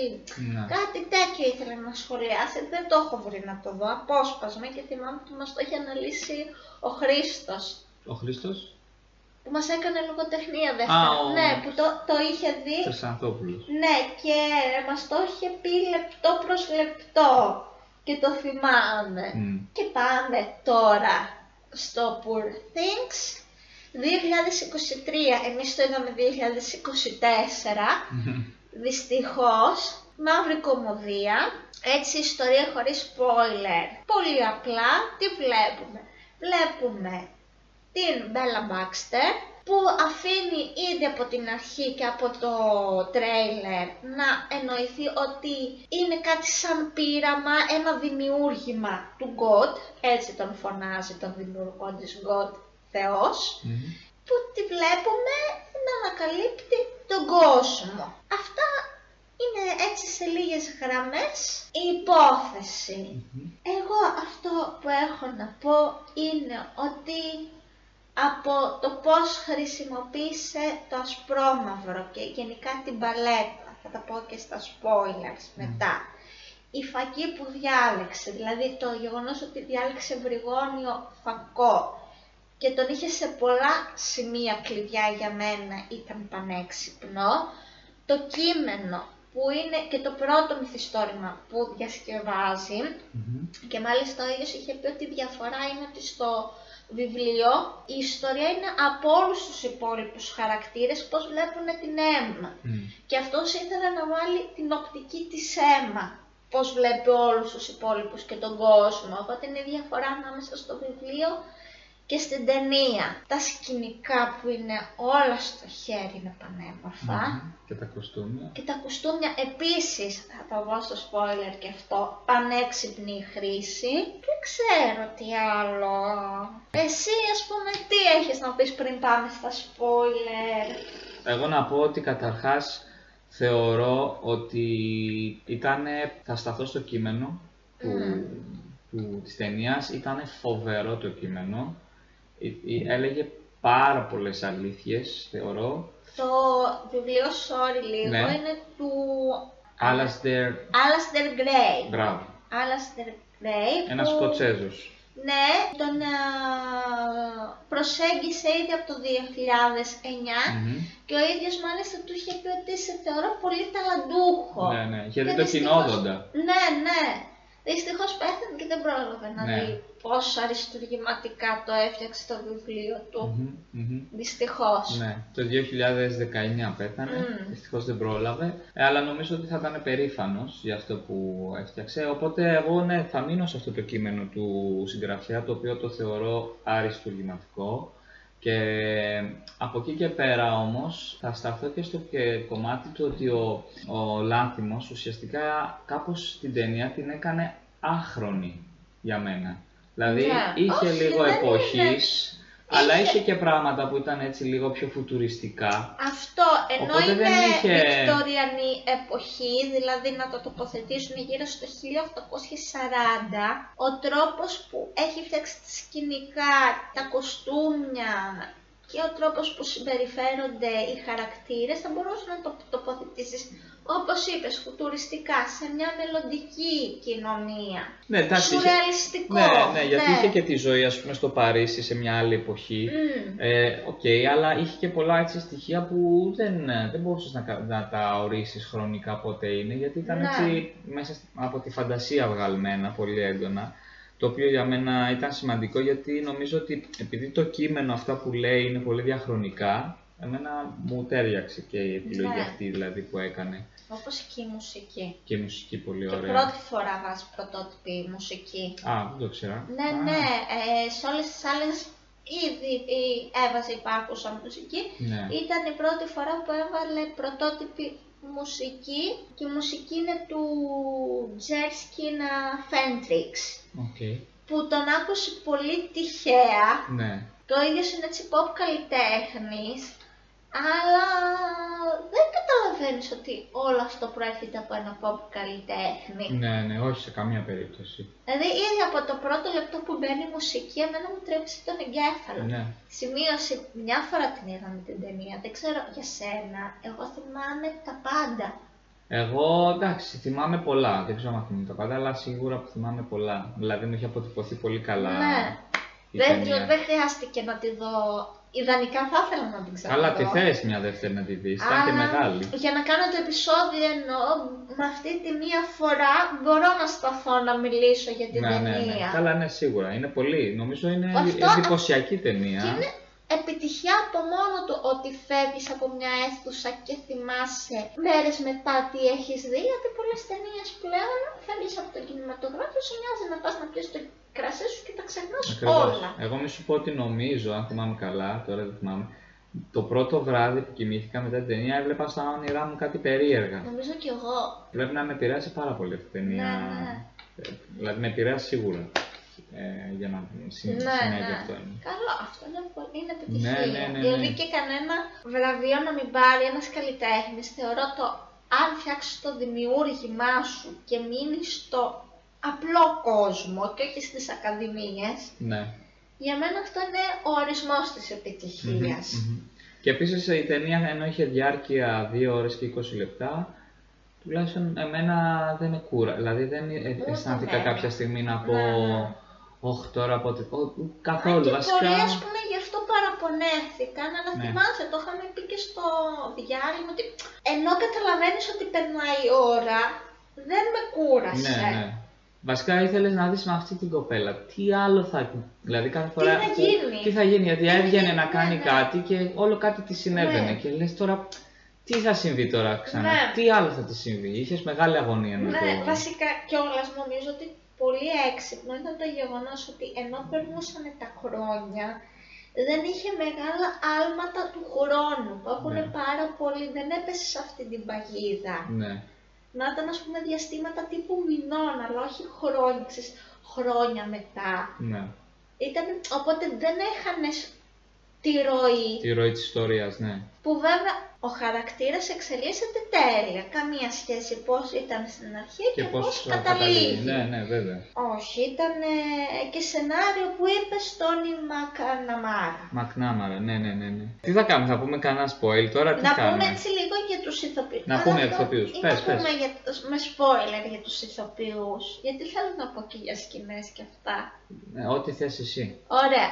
Ναι. Κάτι τέτοιο ήθελα να σχολιάσει, δεν το έχω βρει να το δω, απόσπασμα και θυμάμαι ότι μας το είχε αναλύσει ο Χρήστος Ο Χρήστος; Που μας έκανε λογοτεχνία δεύτερα. Α, ο- Ναι, που το, το είχε δει. Τρεσανθόπουλος. Ναι, και μας το είχε πει λεπτό προς λεπτό και το θυμάμαι. Μμ. Και πάμε τώρα στο Poor Things. 2023, εμείς το είδαμε 2024, δυστυχώς, μαύρη κομμωδία, έτσι ιστορία χωρίς spoiler. Πολύ απλά, τι βλέπουμε; Βλέπουμε την Bella Baxter που αφήνει ήδη από την αρχή και από το τρέιλερ να εννοηθεί ότι είναι κάτι σαν πείραμα, ένα δημιούργημα του God, έτσι τον φωνάζει τον δημιουργό της God Θεός, Μμμ. που τη βλέπουμε να ανακαλύπτει τον κόσμο. Αυτά είναι έτσι σε λίγες γραμμές η υπόθεση. Μμμ. Εγώ αυτό που έχω να πω είναι ότι από το πώς χρησιμοποίησε το ασπρόμαυρο και γενικά την παλέτα, θα τα πω και στα spoilers μετά, η φακή που διάλεξε, δηλαδή το γεγονός ότι διάλεξε βρυγόνιο φακό και τον είχε σε πολλά σημεία κλειδιά για μένα ήταν πανέξυπνο, το κείμενο που είναι και το πρώτο μυθιστόρημα που διασκευάζει, Μμμ. και μάλιστα ο ίδιος είχε πει ότι η διαφορά είναι ότι στο βιβλίο η ιστορία είναι από όλους τους υπόλοιπους χαρακτήρες πώς βλέπουν την αίμα. Μμ. Και αυτός ήθελε να βάλει την οπτική της αίμα. Πώς βλέπει όλους τους υπόλοιπους και τον κόσμο. Οπότε είναι η διαφορά ανάμεσα στο βιβλίο και στην ταινία. Τα σκηνικά που είναι όλα στο χέρι είναι πανέμορφα. Μμμ. Και τα κοστούμια. Και τα κουστούμια επίσης, θα το πω στο spoiler και αυτό, πανέξυπνη η χρήση. Δεν ξέρω τι άλλο. Εσύ ας πούμε τι έχεις να πεις πριν πάμε στα spoiler; Εγώ να πω ότι καταρχάς θεωρώ ότι ήταν, θα σταθώ στο κείμενο του, Μμμ. του, της ταινίας, ήταν φοβερό το κείμενο. Ε, ε, Έλεγε πάρα πολλές αλήθειες, θεωρώ. Το βιβλίο Sorry λίγο Ναι. είναι του Alasdair, Alasdair Gray. μπράβο, Alasdair Gray ένας που, Σκοτσέζος. Ναι, τον α, προσέγγισε ήδη από το 2009 Μμμ. και ο ίδιος μάλιστα του είχε πει ότι σε θεωρώ πολύ ταλαντούχο. Ναι, ναι, είχε δει Και το δυστυχώς- κοινόδοντα. Ναι, ναι. Δυστυχώς πέθανε και δεν πρόλαβε να Ναι. δει πόσο αριστουργηματικά το έφτιαξε το βιβλίο του. Μμμ, μμμ. Δυστυχώς. Ναι, το 2019 πέθανε, Μμ. δυστυχώς δεν πρόλαβε, Ε, αλλά νομίζω ότι θα ήταν περήφανος για αυτό που έφτιαξε, οπότε εγώ ναι, θα μείνω σε αυτό το κείμενο του συγγραφέα, το οποίο το θεωρώ αριστουργηματικό και από εκεί και πέρα όμως θα σταθώ και στο και κομμάτι του ότι ο, ο Λάνθιμος ουσιαστικά κάπως την ταινία την έκανε άχρονη για μένα. Δηλαδή Ναι. είχε Όχι, λίγο δεν εποχής, αλλά Είχε- είχε και πράγματα που ήταν έτσι λίγο πιο φουτουριστικά. Αυτό ενώ Οπότε είναι δεν είχε- βικτοριανή εποχή, δηλαδή να το τοποθετήσουν γύρω στο 1840, ο τρόπος που έχει φτιάξει τα σκηνικά, τα κοστούμια και ο τρόπος που συμπεριφέρονται οι χαρακτήρες θα μπορούσες να το τοποθετήσεις όπως είπες, φουτουριστικά, σε μια μελλοντική κοινωνία. Ναι, εντάξει, είχε- Σουρεαλιστικό. Ναι, ναι, γιατί είχε και τη ζωή, ας πούμε, στο Παρίσι σε μια άλλη εποχή. Μμμ. Ε, Οκ, αλλά είχε και πολλά έτσι στοιχεία που δεν, ε, δεν μπορούσες να, κα- να τα ορίσεις χρονικά πότε είναι, γιατί ήταν Ναι. έτσι μέσα σ- από τη φαντασία βγαλμένα πολύ έντονα. Το οποίο για μένα ήταν σημαντικό γιατί νομίζω ότι επειδή το κείμενο αυτά που λέει είναι πολύ διαχρονικά, Εμένα μου ταίριαξε και η επιλογή Ναι. αυτή δηλαδή που έκανε. Όπως και η μουσική. Και η μουσική πολύ Και ωραία. πρώτη φορά βάζει πρωτότυπη μουσική. Α, δεν το 'ξερα. Ναι, Α, ναι, ε, σε όλες τις άλλες ήδη ε, έβαζε υπάρχουσα μουσική. Ναι. Ήταν η πρώτη φορά που έβαλε πρωτότυπη μουσική και η μουσική είναι του Jerskin Fendrix Ok. που τον άκουσε πολύ τυχαία. Ναι. Το ίδιο είναι έτσι pop καλλιτέχνης, αλλά δεν καταλαβαίνεις ότι όλο αυτό προέρχεται από ένα pop καλλιτέχνη. Ναι, ναι, όχι σε καμία περίπτωση. Δηλαδή ήδη από το πρώτο λεπτό που μπαίνει η μουσική, εμένα μου τρέψει τον εγκέφαλο. Ναι. Σημείωση, μια φορά την είδαμε την ταινία, δεν ξέρω για σένα, εγώ θυμάμαι τα πάντα. Εγώ εντάξει, θυμάμαι πολλά. Δεν ξέρω αν θυμάμαι τα πάντα, αλλά σίγουρα που θυμάμαι πολλά. Δηλαδή μου είχε αποτυπωθεί πολύ καλά Ναι. η Δεν, ταινία. δεν χρειάστηκε να τη δω. Ιδανικά θα ήθελα να την ξαναδώ. Καλά, τη θες μια δεύτερη να τη δεις, ήταν και Αλλά μεγάλη. Για να κάνω το επεισόδιο εννοώ, με αυτή τη μία φορά μπορώ να σταθώ να μιλήσω για την Ναι, ναι, ταινία. ναι. Καλά, ναι, σίγουρα. Είναι πολύ. Νομίζω είναι Αυτό- εντυπωσιακή ταινία. Και είναι επιτυχία από μόνο του ότι φεύγεις από μια αίθουσα και θυμάσαι μέρες μετά τι έχεις δει, γιατί πολλές ταινίες πλέον φεύγεις από το κινηματογράφο, σου μοιάζει να πας να πιεις το κρασί σου και τα ξεχνάς Ακριβώς. όλα. Εγώ μη σου πω ότι νομίζω, αν θυμάμαι καλά, τώρα δεν θυμάμαι, το πρώτο βράδυ που κοιμήθηκα μετά την ταινία έβλεπα στα όνειρά μου κάτι περίεργα. Νομίζω κι εγώ. Πρέπει να με επηρέασε πάρα πολύ αυτή η ταινία. Ναι, ναι. Ε, Δηλαδή με επηρέασε σίγουρα. Ε, για να συ- Ναι, συνέβη ναι. αυτό. Καλό, αυτό είναι, πολύ, είναι επιτυχία. Ναι, ναι, ναι, Δηλαδή ναι. και κανένα βραβείο να μην πάρει ένας καλλιτέχνης, θεωρώ το αν φτιάξεις το δημιούργημά σου και μείνεις στο απλό κόσμο και όχι στις ακαδημίες, Ναι. για μένα αυτό είναι ο ορισμός της επιτυχίας. Μμμ. Και επίσης η ταινία ενώ είχε διάρκεια 2 ώρες και 20 λεπτά, τουλάχιστον εμένα δεν με κούρα. Δηλαδή δεν ε- Ούτε αισθάνθηκα εμένα. κάποια στιγμή να πω Ναι, ναι. «Ωχ, τώρα από ό,τι... Ω, Αν Καθόλου, και βασικά... πολλοί, ας πούμε, γι' αυτό παραπονέθηκαν, αλλά Ναι. θυμάσαι, το είχαμε πει και στο διάλειμμα, ότι ενώ καταλαβαίνεις ότι περνάει η ώρα, δεν με κούρασε. Ναι, ναι. Βασικά ήθελες να δεις με αυτή την κοπέλα. Τι άλλο θα... Δηλαδή κάθε φορά... θα που- γίνει; Τι θα γίνει, γιατί Τι θα έβγαινε γίνει, να ναι, κάνει ναι. κάτι και όλο κάτι της συνέβαινε. Ναι. Και λες τώρα, τι θα συμβεί τώρα ξανά, Ναι. τι άλλο θα της συμβεί; Είχες μεγάλη αγωνία να Ναι, το... βασικά κιόλας νομίζω ότι πολύ έξυπνο ήταν το γεγονός ότι ενώ περνούσαν τα χρόνια, δεν είχε μεγάλα άλματα του χρόνου που έχουν Ναι. πάρα πολύ, δεν έπεσε σε αυτή την παγίδα. Ναι. Να ήταν ας πούμε διαστήματα τύπου μηνών, αλλά όχι χρόνια, ξέρεις, χρόνια μετά. Ναι. Ήταν, οπότε δεν έχανες τη ροή, Τη ροή της ιστορίας, ναι. που βέβαια ο χαρακτήρας εξελίσσεται τέλεια. Καμία σχέση πώς ήταν στην αρχή και, πώς καταλήγει. Ναι, ναι, βέβαια. Όχι, ήταν ε, και σενάριο που είπε στον Μακαναμάρα. Μακνάμαρα, ναι, ναι, ναι, ναι. Τι θα κάνουμε, θα πούμε κανένα spoil τώρα, τι Να κάνουμε; πούμε έτσι λίγο για τους ηθοποιούς. Να Αλλά πούμε αυτό- ηθοποιούς. ή Πες, να πες. πούμε για, με spoiler για τους ηθοποιούς. Γιατί θέλω να πω και για σκηνές και αυτά. Ε, ό,τι θες εσύ. Ωραία.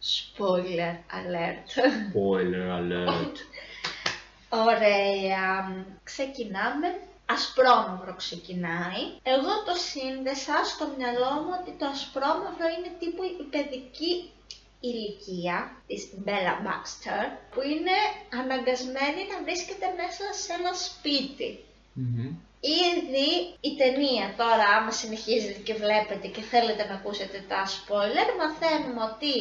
Spoiler alert. Spoiler alert. <laughs> Ωραία. Ξεκινάμε. Ασπρόμαυρο ξεκινάει. Εγώ το σύνδεσα στο μυαλό μου ότι το ασπρόμαυρο είναι τύπου η παιδική ηλικία της Bella Baxter που είναι αναγκασμένη να βρίσκεται μέσα σε ένα σπίτι. Μμμ. Ήδη η ταινία τώρα, άμα συνεχίζετε και βλέπετε και θέλετε να ακούσετε τα spoiler, μαθαίνουμε ότι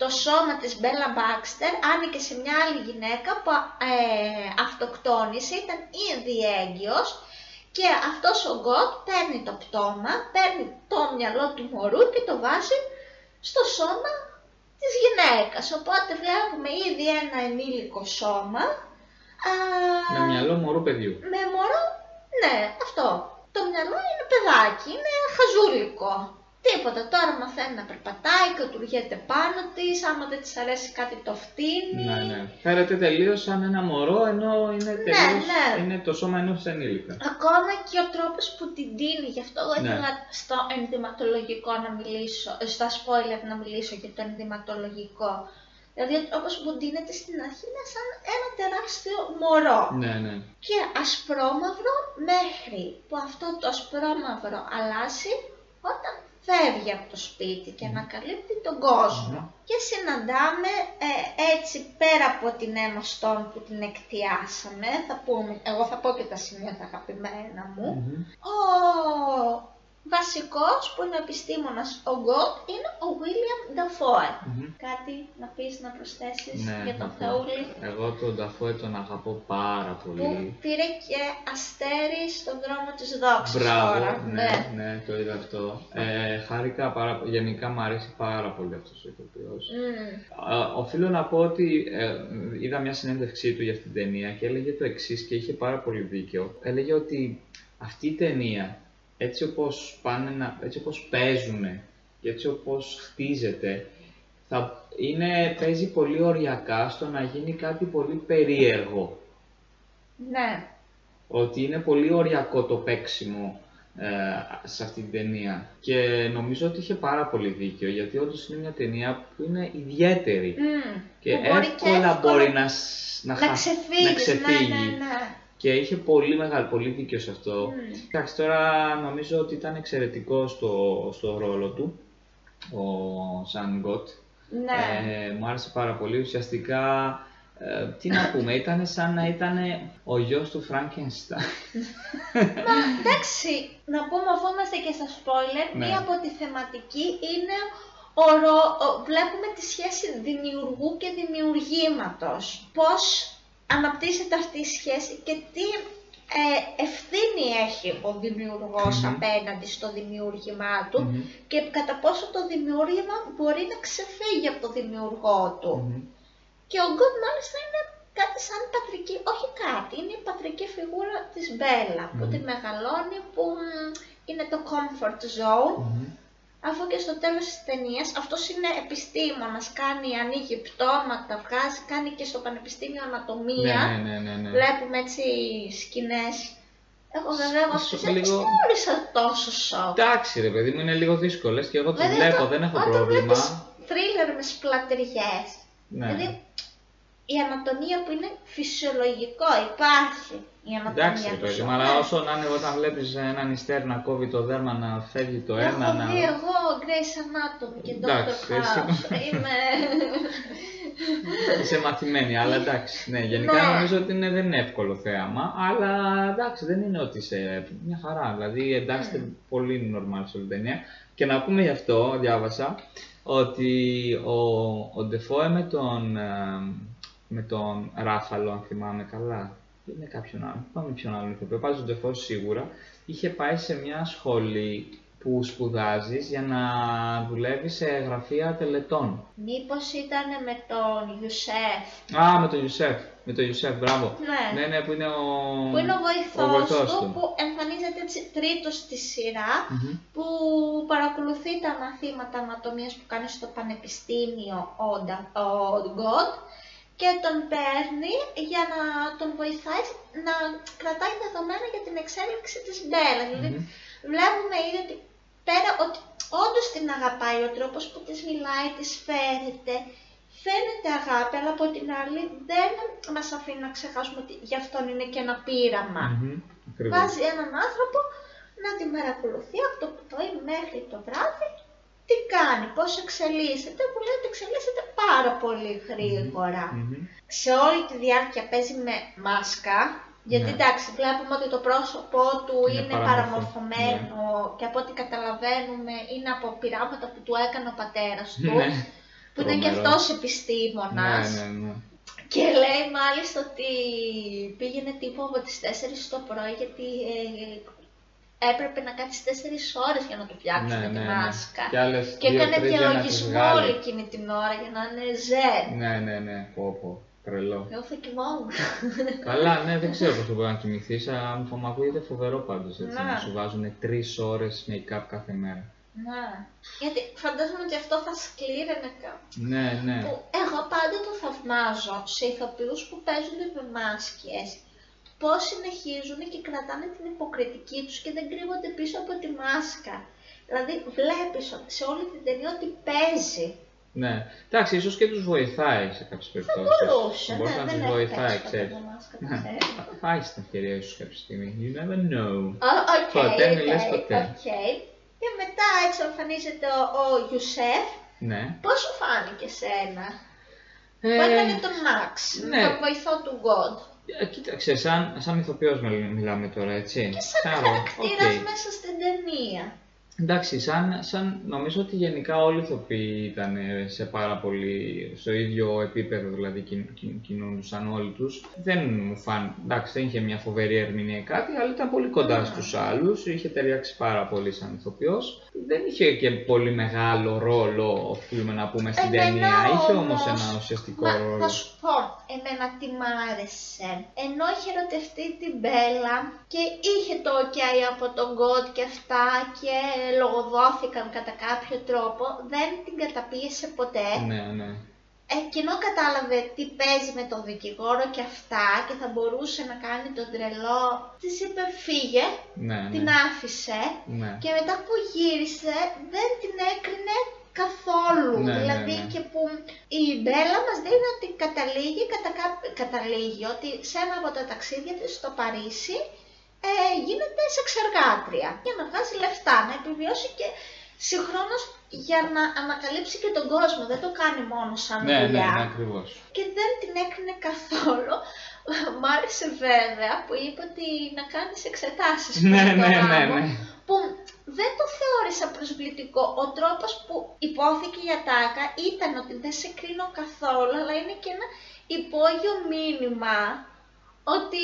το σώμα της Μπέλα Μπάξτερ άνοιγε σε μια άλλη γυναίκα που ε, αυτοκτόνησε, ήταν ήδη έγκυος και αυτός ο Γκότ παίρνει το πτώμα, παίρνει το μυαλό του μωρού και το βάζει στο σώμα της γυναίκας. Οπότε βλέπουμε ήδη ένα ενήλικο σώμα. α, Με μυαλό μωρού παιδιού. με μωρό, ναι, αυτό. Το μυαλό είναι παιδάκι, είναι χαζούλικο. Τίποτα. Τώρα μαθαίνει να περπατάει, κατουργέται πάνω της. Άμα δεν της αρέσει κάτι, το φτύνει. Ναι, ναι. Φέρεται τελείως σαν ένα μωρό, ενώ είναι τελείως, ναι. είναι το σώμα ενός ενήλικα. Ακόμα και ο τρόπος που την τίνει, γι' αυτό εγώ Ναι. ήθελα στο ενδυματολογικό να μιλήσω, ε, στα spoiler να μιλήσω για το ενδυματολογικό. Δηλαδή όπως που ντύνεται στην αρχή είναι σαν ένα τεράστιο μωρό. Ναι, ναι. και ασπρόμαυρο μέχρι που αυτό το ασπρόμαυρο αλλάζει όταν φεύγει από το σπίτι και ανακαλύπτει τον κόσμο. Και συναντάμε ε, έτσι πέρα από την Emma Stone που την εκτιάσαμε, θα πούμε, εγώ θα πω και τα σημεία τα αγαπημένα μου, Μμμ. ο βασικός που είναι ο επιστήμονας, ο God, είναι ο William Dafoe. Μμμ. Κάτι να πεις, να προσθέσεις Ναι, για τον θα πω. Θεούλη; Εγώ τον Νταφόε τον αγαπώ πάρα Που πολύ. πήρε και αστέρι στον δρόμο της δόξης Μπράβο, τώρα. ναι, ναι, το είδα αυτό. Ε, χάρηκα πάρα πολύ. Γενικά μου αρέσει πάρα πολύ αυτός ο ηθοποιός. Μμμ. Α, Οφείλω να πω ότι ε, είδα μια συνέντευξή του για αυτήν την ταινία και έλεγε το εξής και είχε πάρα πολύ δίκιο. Έλεγε ότι αυτή η ταινία, έτσι όπως, πάνε να, έτσι όπως παίζουν και έτσι όπως χτίζεται, θα είναι, παίζει πολύ οριακά στο να γίνει κάτι πολύ περίεργο. Ναι. Ότι είναι πολύ οριακό το παίξιμο ε, σε αυτή την ταινία. Και νομίζω ότι είχε πάρα πολύ δίκιο, γιατί όντως είναι μια ταινία που είναι ιδιαίτερη. Μμ. Και Που μπορεί και εύκολα εύκολα μπορεί να, σ- να, να χα- ξεφύγεις, να ξεφύγεις. Ναι, ναι, ναι. Και είχε πολύ μεγάλο, πολύ δίκιο σε αυτό. Μμ. Εντάξει, τώρα νομίζω ότι ήταν εξαιρετικό στο, στο ρόλο του, ο Σαν Γκότ. Ναι. Ε, μου άρεσε πάρα πολύ. Ουσιαστικά, ε, τι να πούμε, ήταν σαν να ήταν ο γιος του Φραγκενστάιν. <laughs> Μα εντάξει, να πούμε αφού είμαστε και στα spoiler, Ναι. μία από τη θεματική είναι ο, ρο- ο- βλέπουμε τη σχέση δημιουργού και δημιουργήματος. Πώς αναπτύσσεται αυτή η σχέση και τι ε, ευθύνη έχει ο δημιουργός Μμμ. απέναντι στο δημιούργημά του Μμμ. και κατά πόσο το δημιούργημα μπορεί να ξεφύγει από το δημιουργό του. Μμμ. Και ο Γκοτ μάλιστα είναι κάτι σαν πατρική, όχι κάτι, είναι η πατρική φιγούρα της Μπέλα που Μμμ. την μεγαλώνει, που μ, είναι το comfort zone, Μμμ. Αφού και στο τέλος της ταινίας αυτός είναι επιστήμονας, κάνει, ανοίγει πτώματα, βγάζει, κάνει και στο Πανεπιστήμιο Ανατομία, Ναι, ναι, ναι, ναι. βλέπουμε έτσι σκηνές. Εγώ βέβαια εγώ Σ- αυτούς λίγο- δεν τις θεώρησα τόσο σοκ. Εντάξει ρε παιδί μου, είναι λίγο δύσκολες και εγώ το Δηλαδή, βλέπω, όταν- δεν έχω όταν πρόβλημα. βλέπεις θρίλερ με σπλατεριές, Ναι. Δηλαδή, η ανατομία που είναι φυσιολογικό, υπάρχει η ανατομία Εντάξει, ρε του παιδί μου, σώματος. αλλά όσο να είναι όταν βλέπεις έναν ιστέρ να κόβει το δέρμα, να φεύγει το Έχω ένα, να. δει εγώ Grey's Anatomy και Dr. Εντάξει, εσύ- House. Είμαι... Είσαι μαθημένη, αλλά εντάξει. Ναι, γενικά Ναι. νομίζω ότι είναι, δεν είναι εύκολο θέαμα, αλλά εντάξει, δεν είναι ότι είσαι μια χαρά. Δηλαδή, εντάξει, Ναι. είναι πολύ normal σε όλη την ταινία. Και να πούμε γι' αυτό, διάβασα, ότι ο, ο Ντεφόε με τον, ε, με τον Ράφαλο, αν θυμάμαι καλά, ή με κάποιον άλλον, πάμε ποιον άλλον ηθοποιό, πάντως ο Ντεφόε σίγουρα, είχε πάει σε μια σχολή που σπουδάζεις για να δουλεύεις σε γραφεία τελετών. Μήπως ήταν με τον Ιουσέφ, Α, με τον Ιουσέφ. Με τον Ιουσέφ, μπράβο. Ναι. ναι, ναι, που είναι ο. που είναι ο βοηθός, βοηθός του, που εμφανίζεται έτσι τρίτος στη σειρά, Μμμ. που παρακολουθεί τα μαθήματα ανατομίας που κάνει στο πανεπιστήμιο ο, Ντα- ο God και τον παίρνει για να τον βοηθάει να κρατάει δεδομένα για την εξέλιξη της Μπέλα. Δηλαδή Μμμ. βλέπουμε ήδη ότι πέρα ότι όντως την αγαπάει ο τρόπος που της μιλάει, της φέρεται, φαίνεται αγάπη, αλλά από την άλλη δεν μας αφήνει να ξεχάσουμε ότι γι' αυτόν είναι και ένα πείραμα. Μμμ. Ακριβώς. Βάζει έναν άνθρωπο να την παρακολουθεί από το πρωί μέχρι το βράδυ τι κάνει, πώς εξελίσσεται, που λέει ότι εξελίσσεται πάρα πολύ γρήγορα. Μμμ. Σε όλη τη διάρκεια παίζει με μάσκα, γιατί Ναι. εντάξει βλέπουμε ότι το πρόσωπό του Είναι είναι, παραμορφω- παραμορφωμένο και από ό,τι καταλαβαίνουμε είναι από πειράματα που του έκανε ο πατέρας του, Ναι. που ήταν και Τρομερό. αυτός επιστήμονας. Ναι, ναι, ναι. Και λέει μάλιστα ότι πήγαινε τύπου από τις 4 το πρωί γιατί ε, έπρεπε να κάτσεις 4 ώρες για να του φτιάξουν Ναι, τη ναι, ναι. μάσκα. Και άλλες Και δύο, έκανε τρεις για να τις διαλογισμό βγάλει. όλη εκείνη την ώρα για να είναι ζεν. Ναι, ναι, ναι. Πω, πω. Τρελό. Εγώ θα κοιμόμουν. <laughs> Καλά, ναι, δεν ξέρω πώς μπορεί να κοιμηθείς. Μου ακούγεται φοβερό πάντως έτσι. Ναι. Να σου βάζουν τρεις ώρες make-up κάθε μέρα. Ναι. Γιατί φαντάζομαι ότι αυτό θα σκλήραινε κάπου. Ναι, ναι. Που εγώ πάντα το θαυμάζω σε ηθοποιούς που παίζουν με μάσκες. Πώς συνεχίζουν και κρατάνε την υποκριτική τους και δεν κρύβονται πίσω από τη μάσκα. Δηλαδή βλέπεις ότι σε όλη την ταινία ότι παίζει. Ναι. Εντάξει, ίσως και τους βοηθάει σε κάποιες περιπτώσεις. Μπορούσε, Μπορεί ναι, να δεν τους έχει βοηθάει, παίξει ποτέ ξέρεις. με μάσκα, το Ναι. ξέρω. Θα έχει την ευκαιρία ίσως κάποια στιγμή. You never know. Α, οκ, Ποτέ οκ, μη λες ποτέ. οκ. Και μετά έτσι εμφανίζεται ο, ο Youssef. Ναι. Πώς σου φάνηκε σένα, που Ε, έκανε τον Μαξ, ναι. τον βοηθό του God. Ε, κοίταξε, σαν, σαν ηθοποιός μιλ- μιλάμε τώρα, έτσι. Και σαν Άρα, χαρακτήρας οκ. μέσα στην ταινία. Εντάξει, σαν, σαν, νομίζω ότι γενικά όλοι οι ηθοποιοί ήταν ε, σε πάρα πολύ, στο ίδιο επίπεδο, δηλαδή κιν, κιν, κινούντουσαν όλοι τους. Δεν μου φαν, εντάξει, δεν είχε μια φοβερή ερμηνεία ή κάτι, αλλά ήταν πολύ κοντά Ναι. στους άλλους, είχε ταιριάξει πάρα πολύ σαν ηθοποιός. Δεν είχε και πολύ μεγάλο ρόλο, οφείλουμε να πούμε, στην Εμένα ταινία, είχε όμως όμως- ένα ουσιαστικό Μα ρόλο. θα σου πω, εμένα τι μ' άρεσε. Ενώ είχε ερωτευτεί την Μπέλα και είχε το ok από τον God και αυτά και λογοδόθηκαν κατά κάποιο τρόπο, δεν την καταπίεσε ποτέ. Ναι, ναι. Ε, και ενώ κατάλαβε τι παίζει με τον δικηγόρο και αυτά και θα μπορούσε να κάνει τον τρελό, της είπε φύγε, Ναι, την ναι. άφησε ναι. και μετά που γύρισε δεν την έκρινε καθόλου. Ναι, ναι, δηλαδή ναι. και που η Μπέλα μας δίνει ότι καταλήγει, κατα, κά- καταλήγει ότι σε ένα από τα ταξίδια της στο Παρίσι ε, γίνεται σεξεργάτρια για να βγάζει λεφτά, να επιβιώσει και συγχρόνως για να ανακαλύψει και τον κόσμο. Δεν το κάνει μόνος σαν Ναι, ναι, δουλειά ναι, ακριβώς. και δεν την έκρινε καθόλου. <laughs> Μ' άρεσε βέβαια που είπε ότι να κάνεις εξετάσεις Ναι, πριν το ναι, ναι, γάμο, ναι. που δεν το θεώρησα προσβλητικό. Ο τρόπος που ειπώθηκε για τάκα ήταν ότι δεν σε κρίνω καθόλου, αλλά είναι και ένα υπόγειο μήνυμα ότι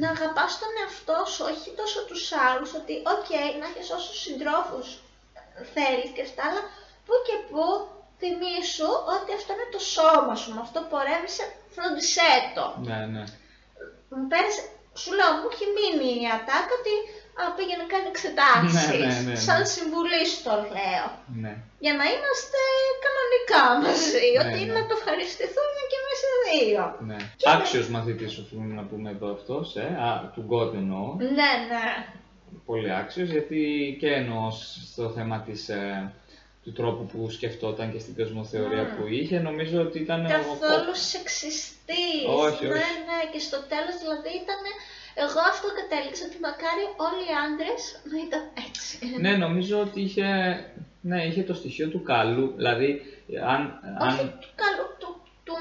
να αγαπάς τον εαυτό σου, όχι τόσο τους άλλους, ότι οκ, να έχεις όσους συντρόφους θέλεις και αυτά, αλλά που και που θυμήσου ότι αυτό είναι το σώμα σου, με αυτό πορεύεσαι, φρόντισέ το. Ναι, ναι. Μου πέρασε, σου λέω, μου έχει μείνει η ατάκα ότι α, πήγε να κάνει εξετάσεις. Ναι, ναι, ναι, ναι. Σαν συμβουλής σου το λέω. ναι. Για να είμαστε κανονικά μαζί, Ναι, ότι ναι. να το ευχαριστηθούμε και εμείς οι δύο. Ναι. Και- Άξιος μαθητής οφείλουμε να πούμε εδώ αυτός, ε, α, του God εννοώ. Ναι, ναι. Πολύ άξιος, γιατί και εννοώ στο θέμα της, ε, του τρόπου που σκεφτόταν και στην κοσμοθεωρία Μμμ. που είχε, νομίζω ότι ήταν ο- Καθόλου σεξιστής. Όχι, ναι, όχι. ναι, και στο τέλος δηλαδή ήταν. Εγώ αυτό κατέληξα ότι μακάρι όλοι οι άντρες να ήταν έτσι. Ναι, νομίζω ότι είχε, ναι, είχε το στοιχείο του καλού, δηλαδή αν, Όχι αν του καλού, του, του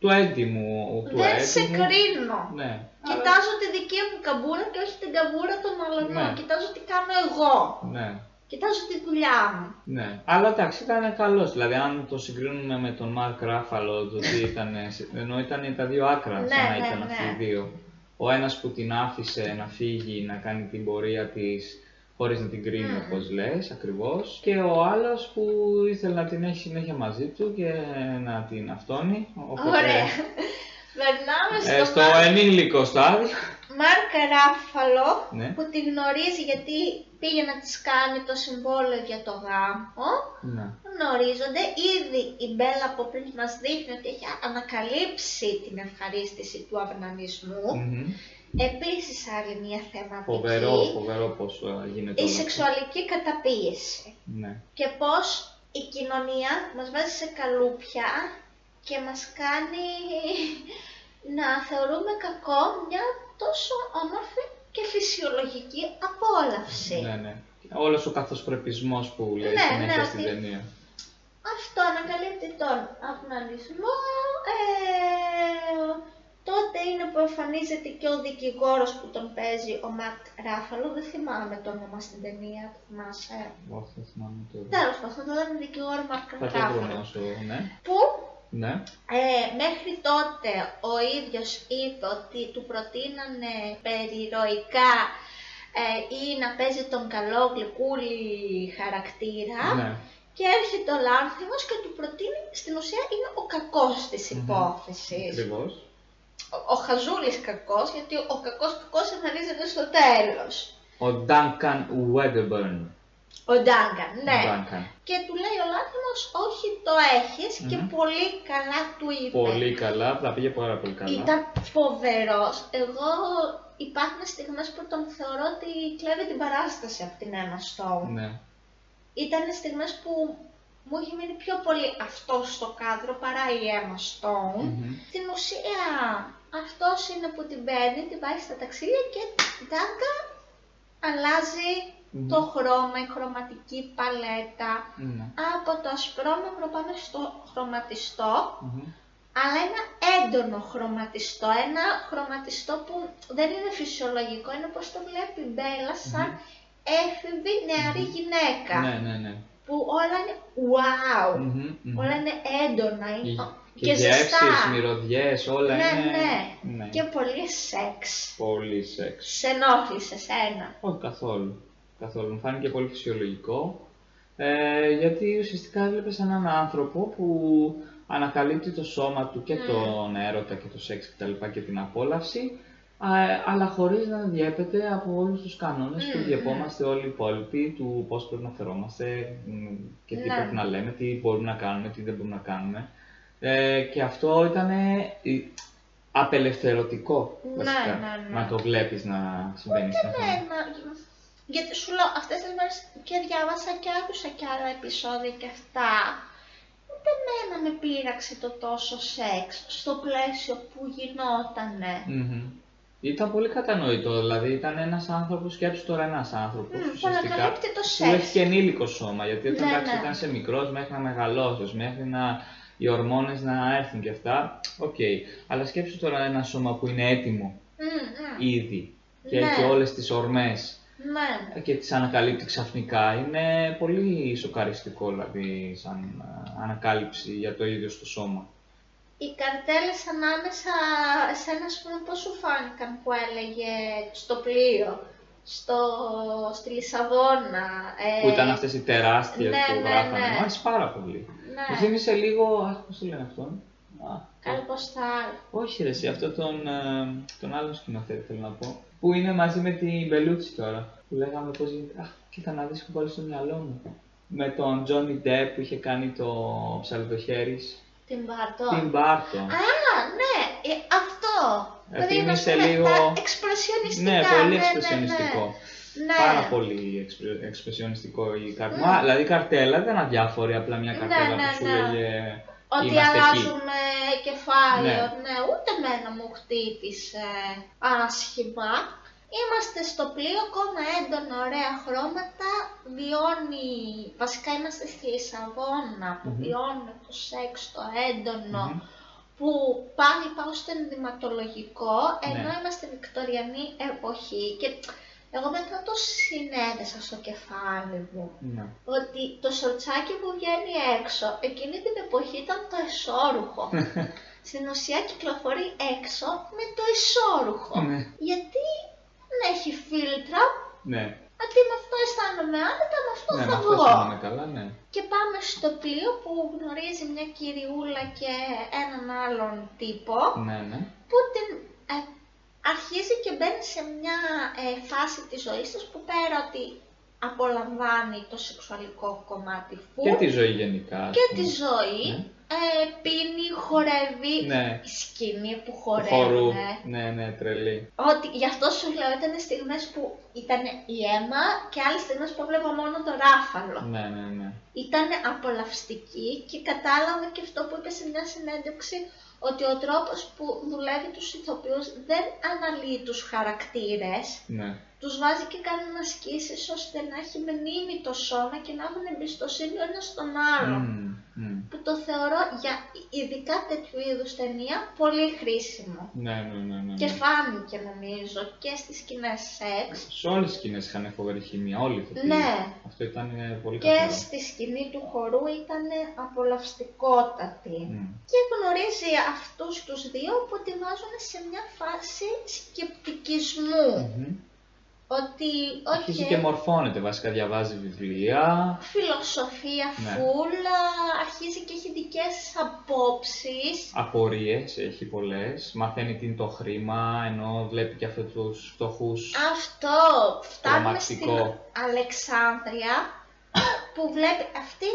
του έντιμου, του δεν σε έντιμου, κρίνω. ναι. αλλά- Κοιτάζω τη δική μου καμπούρα και όχι την καμπούρα των άλλων. Ναι. Κοιτάζω τι κάνω εγώ. Ναι, Κοιτάζω τη δουλειά μου. ναι. Αλλά εντάξει, ήταν καλός. Δηλαδή, αν το συγκρίνουμε με τον Μαρκ Ράφαλο, το τι ήταν, ενώ ήταν τα δύο άκρα, Ναι, σαν να ναι, ήταν ναι. αυτοί οι δύο. Ο ένας που την άφησε να φύγει, να κάνει την πορεία της χωρίς να την κρίνει, Μμμ. όπως λες, ακριβώς. Και ο άλλος που ήθελε να την έχει συνέχεια μαζί του και να την αυτόνει. Οπότε, Ωραία. <laughs> Περνάμε ε, στο, στο Μάρκ, ενήλικο στάδιο. Μάρκ Ράφαλο Ναι. που τη γνωρίζει γιατί πήγε να της κάνει το συμβόλαιο για το γάμο. Ναι. Γνωρίζονται. Ήδη η Μπέλα από πριν μας δείχνει ότι έχει ανακαλύψει την ευχαρίστηση του αυνανισμού. Μμμ. Επίσης άλλη μια θεματική. Φοβερό, φοβερό πώς ε, γίνεται Η όλο αυτό. σεξουαλική καταπίεση. Ναι. και πώς η κοινωνία μας βάζει σε καλούπια και μας κάνει να θεωρούμε κακό μια τόσο όμορφη και φυσιολογική απόλαυση. Ναι, ναι. Όλος ο καθοσπρεπισμός που λέει Ναι, συνέχεια ναι, στην ότι- ταινία. Αυτό ανακαλύπτει τον αυνανισμό, ε, τότε είναι που εμφανίζεται και ο δικηγόρος που τον παίζει, ο Ματ Ράφαλο, δεν θυμάμαι το όνομα στην ταινία, το θυμάσαι; Όχι, δεν θυμάμαι τώρα. Τέλος πάντων, θα τον δικηγόρο Ματ Θα το βρω Ράφαλο. όσο, ναι. Που Ναι. Ε, μέχρι τότε ο ίδιος είπε ότι του προτείνανε περιρροϊκά ε, ή να παίζει τον καλό γλυκούλη χαρακτήρα ναι. και έρχεται ο Λάνθιμος και του προτείνει, στην ουσία είναι ο κακός της Μμμ. υπόθεσης. Ακριβώς. Ο, ο χαζούλης κακός, γιατί ο κακός κακός εμφανίζεται στο τέλος. Ο Duncan Wedderburn. Ο Ντάγκαν, ναι. Ο Duncan. Και του λέει ο Λάνθιμος, όχι το έχεις και Μμμ. πολύ καλά του είπε. Πολύ καλά, τα πήγε πάρα πολύ καλά. Ήταν φοβερός. Εγώ υπάρχουν στιγμές που τον θεωρώ ότι κλέβει την παράσταση από την Emma Stone. Ναι. Ήταν στιγμές που μου είχε μείνει πιο πολύ αυτό στο κάδρο παρά η Emma Stone. Μμμ. Στην ουσία αυτός είναι που την παίρνει, την πάει στα ταξίδια και τάκα αλλάζει Μμμ. το χρώμα, η χρωματική παλέτα. Ναι. Από το ασπρόμαυρο πάμε στο χρωματιστό, Μμμ. αλλά ένα έντονο χρωματιστό, ένα χρωματιστό που δεν είναι φυσιολογικό, είναι όπως το βλέπει η Μπέλα, σαν έφηβη νεαρή γυναίκα, Ναι, ναι, ναι. που όλα είναι wow, Μμμ, μμμ. όλα είναι έντονα είναι- Και, και, γεύσεις, ζεστά. μυρωδιές, όλα ναι, είναι... ναι, ναι. και πολύ σεξ. Πολύ σεξ. Σε ενόχλησε σένα. Όχι καθόλου. Καθόλου. Μου φάνηκε πολύ φυσιολογικό. Ε, γιατί ουσιαστικά έβλεπες έναν άνθρωπο που ανακαλύπτει το σώμα του και Mm. τον έρωτα και το σεξ κτλ. Και, και την απόλαυση, α, αλλά χωρίς να διέπεται από όλους τους κανόνες που Mm, διεπόμαστε όλοι οι υπόλοιποι του πώς πρέπει να φερόμαστε μ, και τι Ναι. πρέπει να λέμε, τι μπορούμε να κάνουμε, τι δεν μπορούμε να κάνουμε. Ε, και αυτό ήταν απελευθερωτικό Ναι, βασικά, ναι, ναι. να το βλέπεις να συμβαίνει στην Ναι, να- γιατί σου λέω αυτές τις μέρες και διάβασα και άκουσα και άλλα επεισόδια και αυτά. Ούτε εμένα με πείραξε το τόσο σεξ στο πλαίσιο που γινότανε. Μμμ. Ήταν πολύ κατανοητό, δηλαδή ήταν ένας άνθρωπος, σκέψου τώρα ένας άνθρωπος Μμ, που ουσιαστικά, ανακαλύπτει το που έχει σεξ. και ενήλικο σώμα, γιατί όταν Ναι, εντάξει, ναι. ήταν σε μικρός μέχρι να μεγαλώσεις, μέχρι να οι ορμόνες να έρθουν και αυτά, οκ. Αλλά σκέψου τώρα ένα σώμα που είναι έτοιμο Μμ, μμ. ήδη και Ναι. έχει όλες τις ορμές Ναι. και τις ανακαλύπτει ξαφνικά, είναι πολύ σοκαριστικό δηλαδή σαν α, ανακάλυψη για το ίδιο το σώμα. Οι καρτέλες ανάμεσα σε ένα πούμε πώς σου φάνηκαν που έλεγε στο πλοίο, στο, στη Λισαβόνα. ε, Που ήταν αυτές οι τεράστιες ναι, που ναι, γράφανε, ναι. μου άρεσε πάρα πολύ. Ναι, Μου θύμισε λίγο, αχ, πώς το λένε αυτόν; Α, καλποστάλ. όχι ρε εσύ, αυτό τον, ε, τον άλλον σκηνοθέτη θέλω να πω. Που είναι μαζί με την Μπελούτσι τώρα. Που λέγαμε πώς γίνεται. Αχ, κοίτα να δεις που πάλι στο μυαλό μου. Με τον Τζόνι Ντεπ που είχε κάνει το ψαλιδοχέρις. Την Μπάρτο. Την Μπάρτο. Α, ναι, ε, αυτό. Ε, Δηλαδή, θύμισε ας πούμε, λίγο- τα εξπρεσιονιστικά. Ναι, πολύ ναι, ναι, ναι. εξπρεσιονιστικό. Ναι. Πάρα πολύ εξπρε- εξπρεσιονιστικό η καρτέλα. Μα, Δηλαδή η καρτέλα δεν ήταν αδιάφορη, απλά μια Ναι, καρτέλα ναι, που σου ναι. λέγε Ότι είμαστε εκεί. αλλάζουμε κεφάλαιο, Ναι. ναι. ούτε εμένα μου χτύπησε άσχημα. Είμαστε στο πλοίο, ακόμα έντονα, ωραία χρώματα, βιώνει, βασικά είμαστε στη Λισαβόνα που Μμμ. βιώνουμε το σεξ, το έντονο, Μμμ. που πάλι πάω στο ενδυματολογικό, ενώ Ναι. είμαστε βικτοριανή εποχή και εγώ μετά το συνέδεσα στο κεφάλι μου Ναι. ότι το σορτσάκι που βγαίνει έξω εκείνη την εποχή ήταν το εσώρουχο. <laughs> Στην ουσία κυκλοφορεί έξω με το εσώρουχο. Ναι. Γιατί δεν έχει φίλτρα, Ναι. αντί με αυτό αισθάνομαι άνετα, με αυτό Ναι, με θα αυτό βγω. αισθάνομαι καλά, ναι. Και πάμε στο πλοίο που γνωρίζει μια κυριούλα και έναν άλλον τύπο Ναι, ναι. που την ε, αρχίζει και μπαίνει σε μια ε, φάση της ζωής της που πέρα ότι απολαμβάνει το σεξουαλικό κομμάτι φου Και τη ζωή γενικά. ας και πούμε. τη ζωή, Ναι. ε, πίνει, χορεύει, Ναι. η σκηνή που Του χορεύει. χορού. Ναι, ναι, τρελή. Ότι γι' αυτό σου λέω ήταν στιγμές που ήταν η αίμα και άλλες στιγμές που έβλεπα μόνο το ράφαλο. Ναι, ναι, ναι. Ήταν απολαυστική και κατάλαβα και αυτό που είπε σε μια συνέντευξη ότι ο τρόπος που δουλεύει τους ηθοποιούς δεν αναλύει τους χαρακτήρες, Ναι. Τους βάζει και κάνει ασκήσεις ώστε να έχει μνήμη το σώμα και να έχουν εμπιστοσύνη ο ένας στον άλλον. Μμμ, μμμ. Που το θεωρώ για ειδικά τέτοιου είδους ταινία πολύ χρήσιμο. Ναι, ναι, ναι, ναι. Και ναι. φάνηκε νομίζω και στις σκηνές σεξ Σε όλες τις σκηνές είχαν φοβερή χημία, όλοι οι ηθοποιοί. Ναι. Αυτό ήταν ε, πολύ και καθαρό. στη σκηνή του χορού ήταν απολαυστικότατη. Μμ. Και γνωρίζει αυτούς τους δύο που τη βάζουν σε μια φάση σκεπτικισμού. Μμμ. Ότι, Αρχίζει όχι, και μορφώνεται, βασικά διαβάζει βιβλία. φιλοσοφία Ναι. φούλα, αρχίζει και έχει δικές της απόψεις. Απορίες, έχει πολλές. Μαθαίνει τι είναι το χρήμα, ενώ βλέπει και αυτούς τους φτωχούς. Αυτό, φτάνουμε στην Τρομακτικό. Αλεξάνδρεια που βλέπει αυτή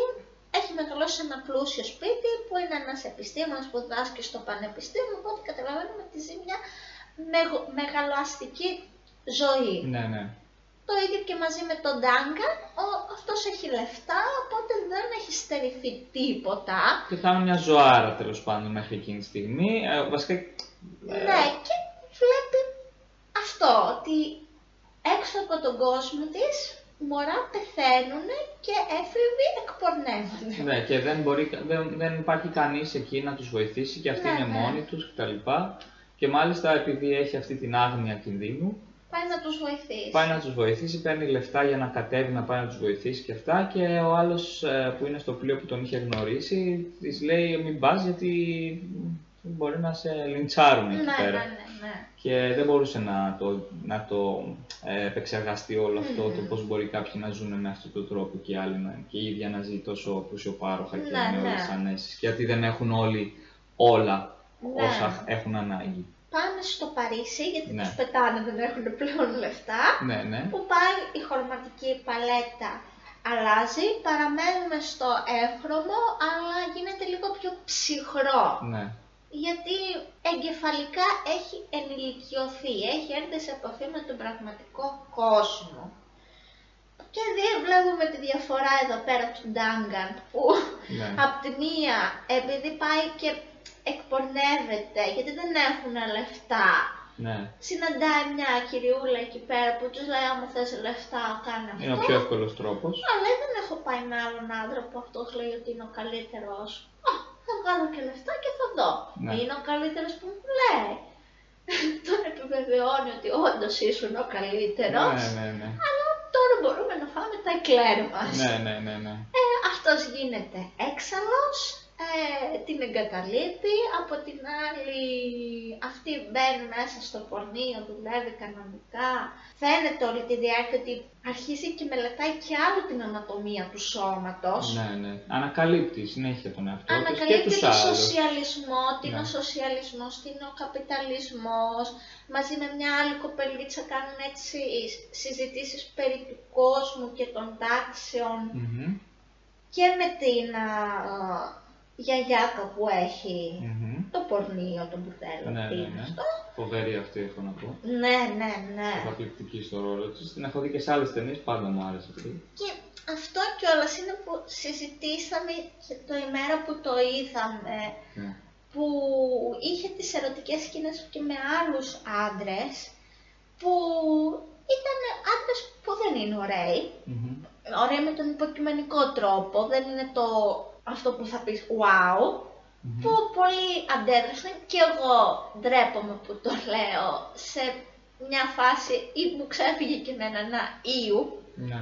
έχει μεγαλώσει σε ένα πλούσιο σπίτι που είναι ένας επιστήμονας που διδάσκει στο πανεπιστήμιο, οπότε καταλαβαίνουμε ότι ζει μια μεγο- μεγαλοαστική ζωή. Ναι, ναι. Το ίδιο και μαζί με τον Ντάγκα, ο, αυτός έχει λεφτά, οπότε δεν έχει στερηθεί τίποτα. Και θα είναι μια ζωάρα τέλος πάντων μέχρι εκείνη τη στιγμή. Ε, βασικά. ε, Ναι, και βλέπει αυτό, ότι έξω από τον κόσμο της μωρά πεθαίνουν και έφηβοι εκπορνεύονται. Ναι, και δεν, μπορεί, δεν, δεν υπάρχει κανείς εκεί να τους βοηθήσει και αυτοί Ναι, είναι ναι. μόνοι τους κτλ. Και μάλιστα επειδή έχει αυτή την άγνοια κινδύνου, Πάει να τους βοηθήσει. πάει να τους βοηθήσει, παίρνει λεφτά για να κατέβει να πάει να τους βοηθήσει και αυτά και ο άλλος ε, που είναι στο πλοίο που τον είχε γνωρίσει της λέει μην πας γιατί μπορεί να σε λιντσάρουν ναι, εκεί ναι, πέρα. ναι, ναι. Και δεν μπορούσε να το, να το ε, επεξεργαστεί όλο αυτό, το πώς μπορεί κάποιοι να ζουν με αυτόν τον τρόπο και οι άλλοι να, και η ίδια να ζει τόσο πλουσιοπάροχα και Ναι, με ναι. όλες τις ανέσεις. Γιατί δεν έχουν όλοι όλα Ναι. όσα έχουν ανάγκη. Πάνε στο Παρίσι, γιατί Ναι. τους πετάνε, δεν έχουν πλέον λεφτά. Ναι, ναι. Που πάει η χρωματική παλέτα αλλάζει, παραμένουμε στο εύχρωμο, αλλά γίνεται λίγο πιο ψυχρό. ναι. Γιατί εγκεφαλικά έχει ενηλικιωθεί, έχει έρθει σε επαφή με τον πραγματικό κόσμο. Και δι- βλέπουμε τη διαφορά εδώ πέρα του Ντάγκαν, που ναι. απ' τη μία, επειδή πάει και εκπορνεύεται, γιατί δεν έχουν λεφτά, ναι. συναντάει μια κυριούλα εκεί πέρα που τους λέει άμα θες λεφτά κάνε αυτό. Είναι ο πιο εύκολος τρόπος. Αλλά δεν έχω πάει με άλλον άντρα που αυτός λέει ότι είναι ο καλύτερος. Α, θα βγάλω και λεφτά και θα δω. Ναι. Είναι ο καλύτερος που μου λέει. <laughs> Τον επιβεβαιώνει ότι όντως ήσουν ο καλύτερος. Ναι, ναι, ναι. Αλλά τώρα μπορούμε να φάμε τα εκλέρ μας. Ναι, ναι, ναι, ναι. Ε, αυτός γίνεται έξαλλος, ε, την εγκαταλείπει, από την άλλη αυτή μπαίνει μέσα στο πορνείο, δουλεύει κανονικά. Φαίνεται όλη τη διάρκεια ότι αρχίζει και μελετάει και άλλο την ανατομία του σώματος. Ναι, ναι. Ανακαλύπτει συνέχεια τον εαυτό της και Ανακαλύπτει τους τον άλλους. σοσιαλισμό, τι είναι Ναι. ο σοσιαλισμός, τι είναι ο καπιταλισμός. Μαζί με μια άλλη κοπελίτσα κάνουν έτσι συζητήσεις περί του κόσμου και των τάξεων Μμμ, και με την α, γιαγιάκα που έχει μμμ. το πορνείο, το μπουρδέλο, Ναι, τι ναι, είναι ναι. αυτό. Φοβερή αυτή έχω να πω. Ναι, ναι, ναι. Καταπληκτική στο ρόλο της. Την έχω δει και σε άλλες ταινίες, πάντα μου άρεσε αυτή. Και αυτό κιόλας είναι που συζητήσαμε και το ημέρα που το είδαμε, Ναι. που είχε τις ερωτικές σκηνές και με άλλους άντρες, που ήταν άντρες που δεν είναι ωραίοι, Μμμ. ωραίοι με τον υποκειμενικό τρόπο, δεν είναι το αυτό που θα πεις wow, Μμμ. που πολλοί αντέδρασαν και εγώ ντρέπομαι που το λέω σε μια φάση ή μου ξέφυγε και με ένα ew Ναι.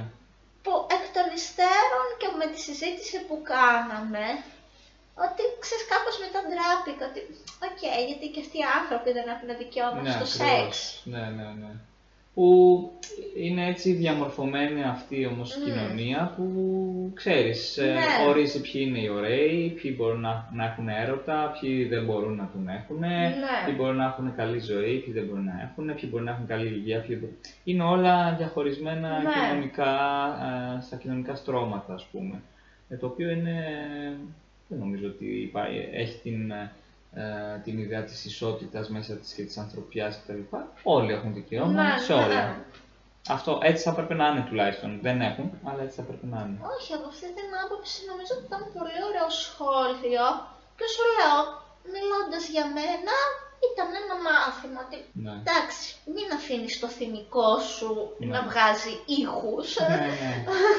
που εκ των υστέρων και με τη συζήτηση που κάναμε ότι ξέρεις κάπως μετά ντράπηκα ότι οκ, γιατί και αυτοί οι άνθρωποι δεν έχουν δικαίωμα Ναι, στο ακριβώς. σεξ. Ναι, ναι, ναι. Που είναι έτσι διαμορφωμένη αυτή όμως η Μμμ. κοινωνία που ξέρεις, ε, Ναι. ορίζει ποιοι είναι οι ωραίοι, ποιοι μπορούν να, να έχουν έρωτα, ποιοι δεν μπορούν να τον έχουν, Ναι. ποιοι μπορούν να έχουν καλή ζωή, ποιοι δεν μπορούν να έχουν, ποιοι μπορούν να έχουν καλή υγεία, ποιοι δεν... Είναι όλα διαχωρισμένα Ναι. κοινωνικά, ε, στα κοινωνικά στρώματα ας πούμε. Ε, το οποίο είναι, δεν νομίζω ότι υπά- έχει την, ε, την ιδέα της ισότητας μέσα της και της ανθρωπιάς κτλ. Όλοι έχουν δικαίωμα Ναι, σε ναι. όλα. Αυτό έτσι θα πρέπει να είναι τουλάχιστον. Δεν έχουν, αλλά έτσι θα πρέπει να είναι. Όχι, από αυτή την άποψη νομίζω ότι ήταν πολύ ωραίο σχόλιο και σου λέω, μιλώντας για μένα, ήταν ένα μάθημα ότι Ναι. εντάξει, μην αφήνεις το θυμικό σου Ναι. να βγάζει ήχους. ναι, ναι.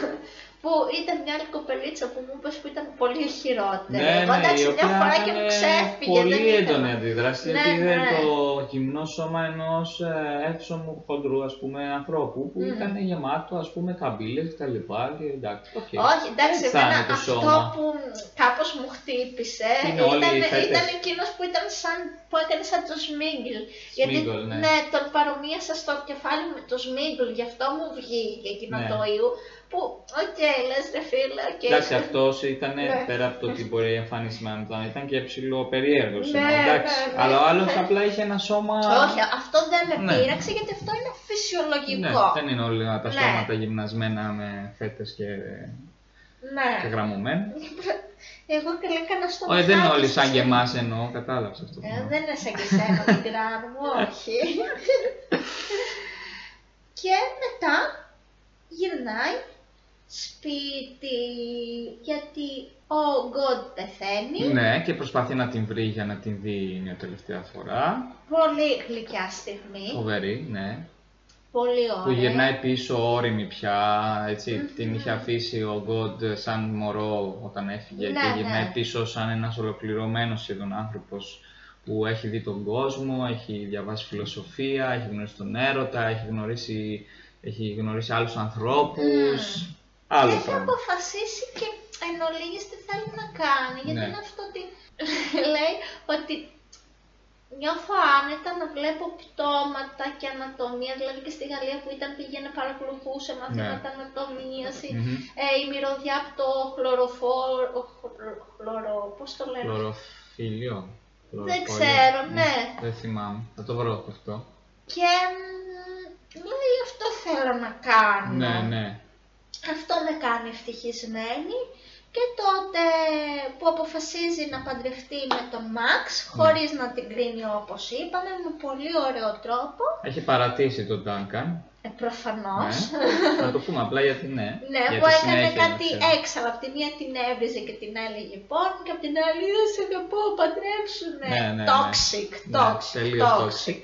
<laughs> Που ήταν μια άλλη κοπελίτσα που μου είπες που ήταν πολύ χειρότερη. Ναι, Εγώ ναι, εντάξει, η μια οποία φορά και μου έκανε ξέφυγε. πολύ δεν ήθελα. έντονη αντίδραση, Ναι, γιατί είδε ναι. το γυμνό σώμα ενός ε, εύσωμου χοντρού, ας πούμε, ανθρώπου, που Μμμ. ήταν γεμάτο, ας πούμε, καμπύλες και τα λοιπά, και εντάξει, οκ. Όχι, εντάξει, Έτσι θα εμένα είναι το αυτό σώμα. που κάπως μου χτύπησε Είναι όλοι ήταν, οι φέτες. ήταν εκείνος που ήταν σαν, που έκανε σαν το Sméagol. Γιατί Sméagol, ναι. τον παρομοίασα στο κεφάλι με το Sméagol, γι' αυτό μου βγήκε εκείνο Ναι. το ew. Που, οκ, λες ρε φίλε, οκ. Εντάξει, αυτός ήταν Ναι. πέρα από το ότι μπορεί η εμφάνιση να ήταν, ήταν και ψιλοπερίεργος. Ναι, εντάξει. ναι, ναι. Αλλά ο άλλος απλά είχε ένα σώμα. Όχι, αυτό δεν με Ναι. πείραξε γιατί αυτό είναι Ναι, φυσιολογικό. δεν είναι όλα τα Ναι. σώματα γυμνασμένα με φέτες και, Ναι. και γραμμωμένα. <laughs> Εγώ και έκανα στο Όχι, δεν είναι μαχάκι όλοι σαν στη και στιγμή. εμάς εννοώ, κατάλαβες αυτό. που Ε, εννοώ. δεν είναι σαν και εσένα την κράνο μου, όχι. <laughs> και μετά γυρνάει σπίτι γιατί ο Γκοντ πεθαίνει. Ναι, και προσπαθεί να την βρει για να την δει μια τελευταία φορά. Πολύ γλυκιά στιγμή. Φοβερή, ναι. Πολύ ωραία. που γυρνάει πίσω όρημη πια, έτσι, την είχε αφήσει ο God σαν μωρό όταν έφυγε Ναι, και γυρνάει ναι. πίσω σαν ένας ολοκληρωμένος σχεδόν άνθρωπος που έχει δει τον κόσμο, έχει διαβάσει φιλοσοφία, έχει γνωρίσει τον έρωτα, έχει γνωρίσει, έχει γνωρίσει άλλους ανθρώπους, άλλο έχει πράγμα. αποφασίσει και εν ολίγης τι θέλει να κάνει. Γιατί Ναι. είναι αυτό ότι <laughs> λέει ότι νιώθω άνετα να βλέπω πτώματα και ανατομία. Δηλαδή και στη Γαλλία που ήταν πήγαινε παρακολουθούσε μαθήματα Ναι. ανατομίας. ή, Μμμ. ε, η μυρωδιά από το χλωροφόρο, χλωρο, πώς το λένε; Χλωροφίλιο. Δεν χλωροφόλιο. ξέρω, ναι. Δεν θυμάμαι. Θα το βρω αυτό. Και μ, λέει αυτό θέλω να κάνω. Ναι, ναι. Αυτό με κάνει ευτυχισμένη και τότε που αποφασίζει να παντρευτεί με τον Μαξ χωρίς να την κρίνει όπως είπαμε με πολύ ωραίο τρόπο Έχει παρατήσει τον Duncan. ε, προφανώς Ναι. Να το πούμε απλά γιατί ναι. Ναι, για που τη έκανε συνέχεια, κάτι να ξέρεις. έξαλλο. Απ' τη μία την έβριζε και την έλεγε πόν και απ' την άλλη δεν σε αγαπώ, παντρέψουνε. Ναι, ναι, ναι. toxic, Ναι, toxic, τελείως toxic. toxic.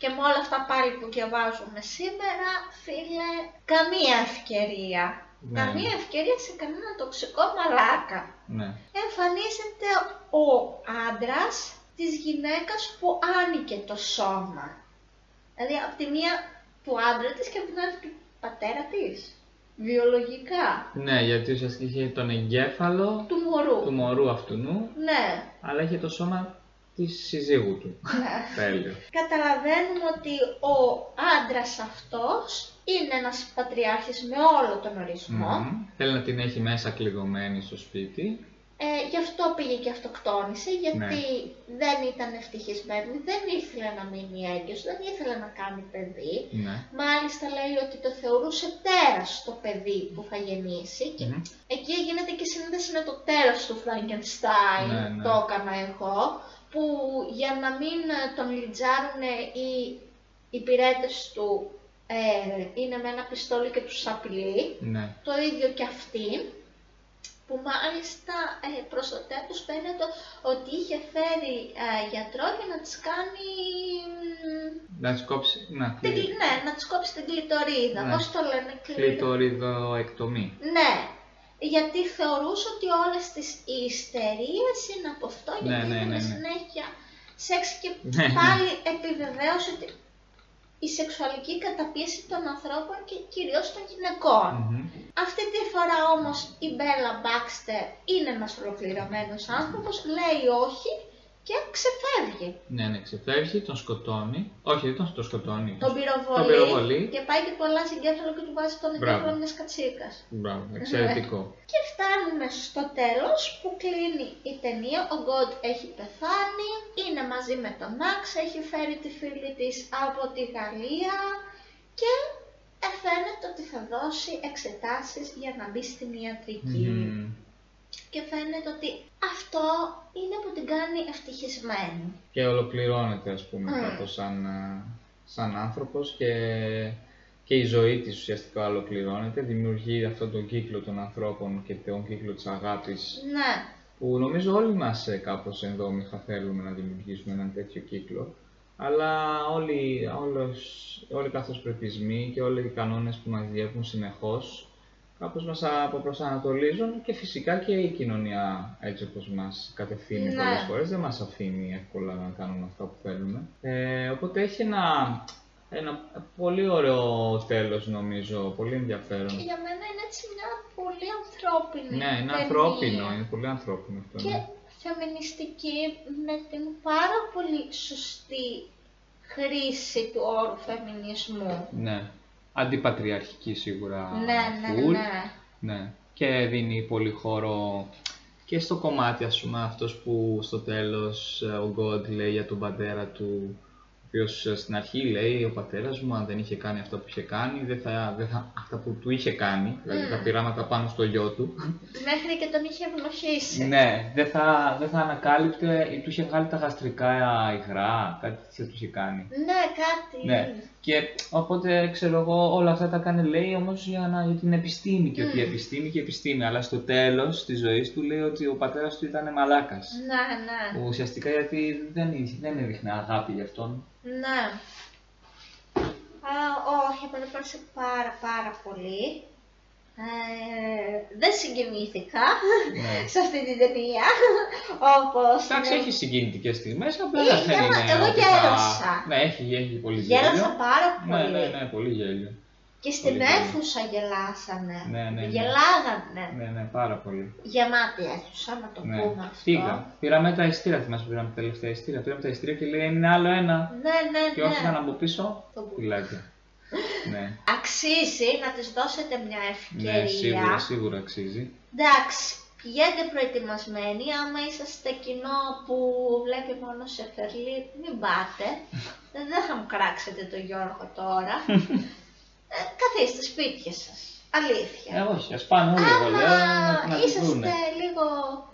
Και με όλα αυτά πάλι που διαβάζουμε σήμερα, φίλε, καμία ευκαιρία. Ναι. Καμία ευκαιρία σε κανένα τοξικό μαλάκα. Ναι. Εμφανίζεται ο άντρας της γυναίκας που άνοικε το σώμα. Δηλαδή, από τη μία του άντρα της και από την άλλη του πατέρα της. Βιολογικά. Ναι, γιατί ουσιαστικά είχε τον εγκέφαλο Του μωρού. του μωρού αυτού νου, Ναι. αλλά είχε το σώμα της συζύγου του. Τέλειο. Καταλαβαίνουμε ότι ο άντρας αυτός είναι ένας πατριάρχης με όλο τον ορισμό. Μμμ. Θέλει να την έχει μέσα κλειδωμένη στο σπίτι. Ε, γι' αυτό πήγε και αυτοκτόνησε, γιατί Ναι. δεν ήταν ευτυχισμένη, δεν ήθελε να μείνει έγκυος, δεν ήθελε να κάνει παιδί. Ναι. Μάλιστα λέει ότι το θεωρούσε τέρας το παιδί που θα γεννήσει και Μμμ. εκεί γίνεται και σύνδεση με το τέρας του Φραγκενστάιν, Ναι, ναι. το έκανα εγώ, που για να μην ε, τον λιτζάρουν οι υπηρέτες του ε, είναι με ένα πιστόλι και τους απειλεί. Ναι. Το ίδιο και αυτή, που μάλιστα ε, προς το τέλος φαίνεται ότι είχε φέρει ε, γιατρό για να της κάνει... μ, Να της κόψει. Να, την, κλει- ναι, να της κόψει την κλειτορίδα. Ναι. Πώς το λένε, κλειτο- κλειτοριδοεκτομή. Ναι, γιατί θεωρούσε ότι όλες τις ιστερίες είναι από αυτό, Ναι, γιατί ναι, είχαν ναι, ναι. συνέχεια σεξ και Ναι, ναι. πάλι επιβεβαίωσε ότι η σεξουαλική καταπίεση των ανθρώπων και κυρίως των γυναικών. Μμμ. Αυτή τη φορά όμως η Μπέλα Μπάξτερ είναι ένας ολοκληρωμένος άνθρωπος, λέει όχι και ξεφεύγει. Ναι, ναι, ξεφεύγει, τον σκοτώνει. Όχι, δεν τον το σκοτώνει. Τον πυροβολεί, Τον πυροβολεί. και πάει και του αλλάζει εγκέφαλο και του βάζει τον Μπράβο. εγκέφαλο μιας κατσίκας. Μπράβο, εξαιρετικό. Και φτάνουμε στο τέλος που κλείνει η ταινία. Ο Γκοντ έχει πεθάνει, είναι μαζί με τον Μαξ, έχει φέρει τη φίλη της από τη Γαλλία και ε, φαίνεται ότι θα δώσει εξετάσεις για να μπει στην ιατρική. Μμμ. Και φαίνεται ότι αυτό είναι που την κάνει ευτυχισμένη. Και ολοκληρώνεται, ας πούμε, Μμ. κάπως σαν, α, σαν άνθρωπος και, και η ζωή της ουσιαστικά ολοκληρώνεται. Δημιουργεί αυτόν τον κύκλο των ανθρώπων και τον κύκλο της αγάπης Ναι, που νομίζω όλοι μας ε, κάπως ενδόμηχα θέλουμε να δημιουργήσουμε έναν τέτοιο κύκλο. Αλλά όλοι, όλος, όλοι καθώς πρεπισμοί και όλοι οι κανόνες που μας διέπουν συνεχώς κάπως μας αποπροσανατολίζουν και φυσικά και η κοινωνία έτσι όπως μας κατευθύνει Ναι. πολλές φορές δεν μας αφήνει εύκολα να κάνουμε αυτά που θέλουμε. Ε, οπότε έχει ένα, ένα πολύ ωραίο τέλος νομίζω, πολύ ενδιαφέρον. και για μένα είναι έτσι μια πολύ ανθρώπινη Ναι, είναι ταινία. ανθρώπινο, είναι πολύ ανθρώπινο αυτό. και ναι. φεμινιστική με την πάρα πολύ σωστή χρήση του όρου φεμινισμού. Ναι. Αντιπατριαρχική σίγουρα. ναι, ναι, full. ναι. Ναι. Και δίνει πολύ χώρο και στο κομμάτι, ας πούμε, αυτός που στο τέλος ε, ο God λέει για τον πατέρα του, ο οποίος ε, στην αρχή λέει ο πατέρας μου αν δεν είχε κάνει αυτά που είχε κάνει, δεν θα, δεν θα, αυτά που του είχε κάνει, δηλαδή Mm. τα πειράματα πάνω στο γιο του, Μέχρι και τον είχε ευνοχήσει. ναι, δεν θα, δεν θα ανακάλυπτε ή του είχε βγάλει τα γαστρικά υγρά, κάτι τέτοιο τους είχε κάνει. Ναι, κάτι. Ναι. Και οπότε ξέρω εγώ όλα αυτά τα κάνει λέει όμως για, να, για την επιστήμη και ότι η Μμμ. επιστήμη και η επιστήμη. Αλλά στο τέλος της ζωής του λέει ότι ο πατέρας του ήταν μαλάκας. Ναι, ναι. Ουσιαστικά γιατί δεν, είχε- δεν έδειχνε αγάπη γι' αυτόν. Ναι. Α, όχι, εμένα μου άρεσε πάρα πάρα πολύ. Ε, δεν συγκινήθηκα Ναι. <laughs> σε αυτή την ταινία, <laughs> όπως... Εντάξει, είναι. έχει συγκινητικές στιγμές, απλά Είχε, δεν μα είναι. εγώ ότι θα- γέλασα. Ναι, έχει, έχει πολύ γέλιο. Γέλασα πάρα Ναι, πολύ. ναι, ναι, πολύ γέλιο. Και στην Πολύ γέλιο. αίθουσα γελάσανε. Ναι, ναι, ναι. Γελάγανε. Ναι, ναι, πάρα πολύ. Γεμάτη αίθουσα, να το Ναι. πούμε αυτό. Πήγα. Πήραμε τα ειστήρια, θυμάσαι που πήραμε τα τελευταία ειστήρια. Πήραμε τα ειστήρια και λέει είναι άλλο ένα. Ναι, ναι, Και όσοι ήταν ναι. από πίσω, Το που- φυλάκια. Ναι. Αξίζει να της δώσετε μια ευκαιρία. ναι, σίγουρα, σίγουρα αξίζει. Εντάξει, πηγαίνετε προετοιμασμένοι. Άμα είσαστε κοινό που βλέπει μόνο σε φερλί, μην πάτε. <laughs> Δεν θα μου κράξετε το Γιώργο τώρα. <laughs> ε, καθίστε σπίτια σας. Αλήθεια. Ε, όχι, ας πάνε όλοι εγώ λέω να, Άμα να τη είσαστε βρούνε. λίγο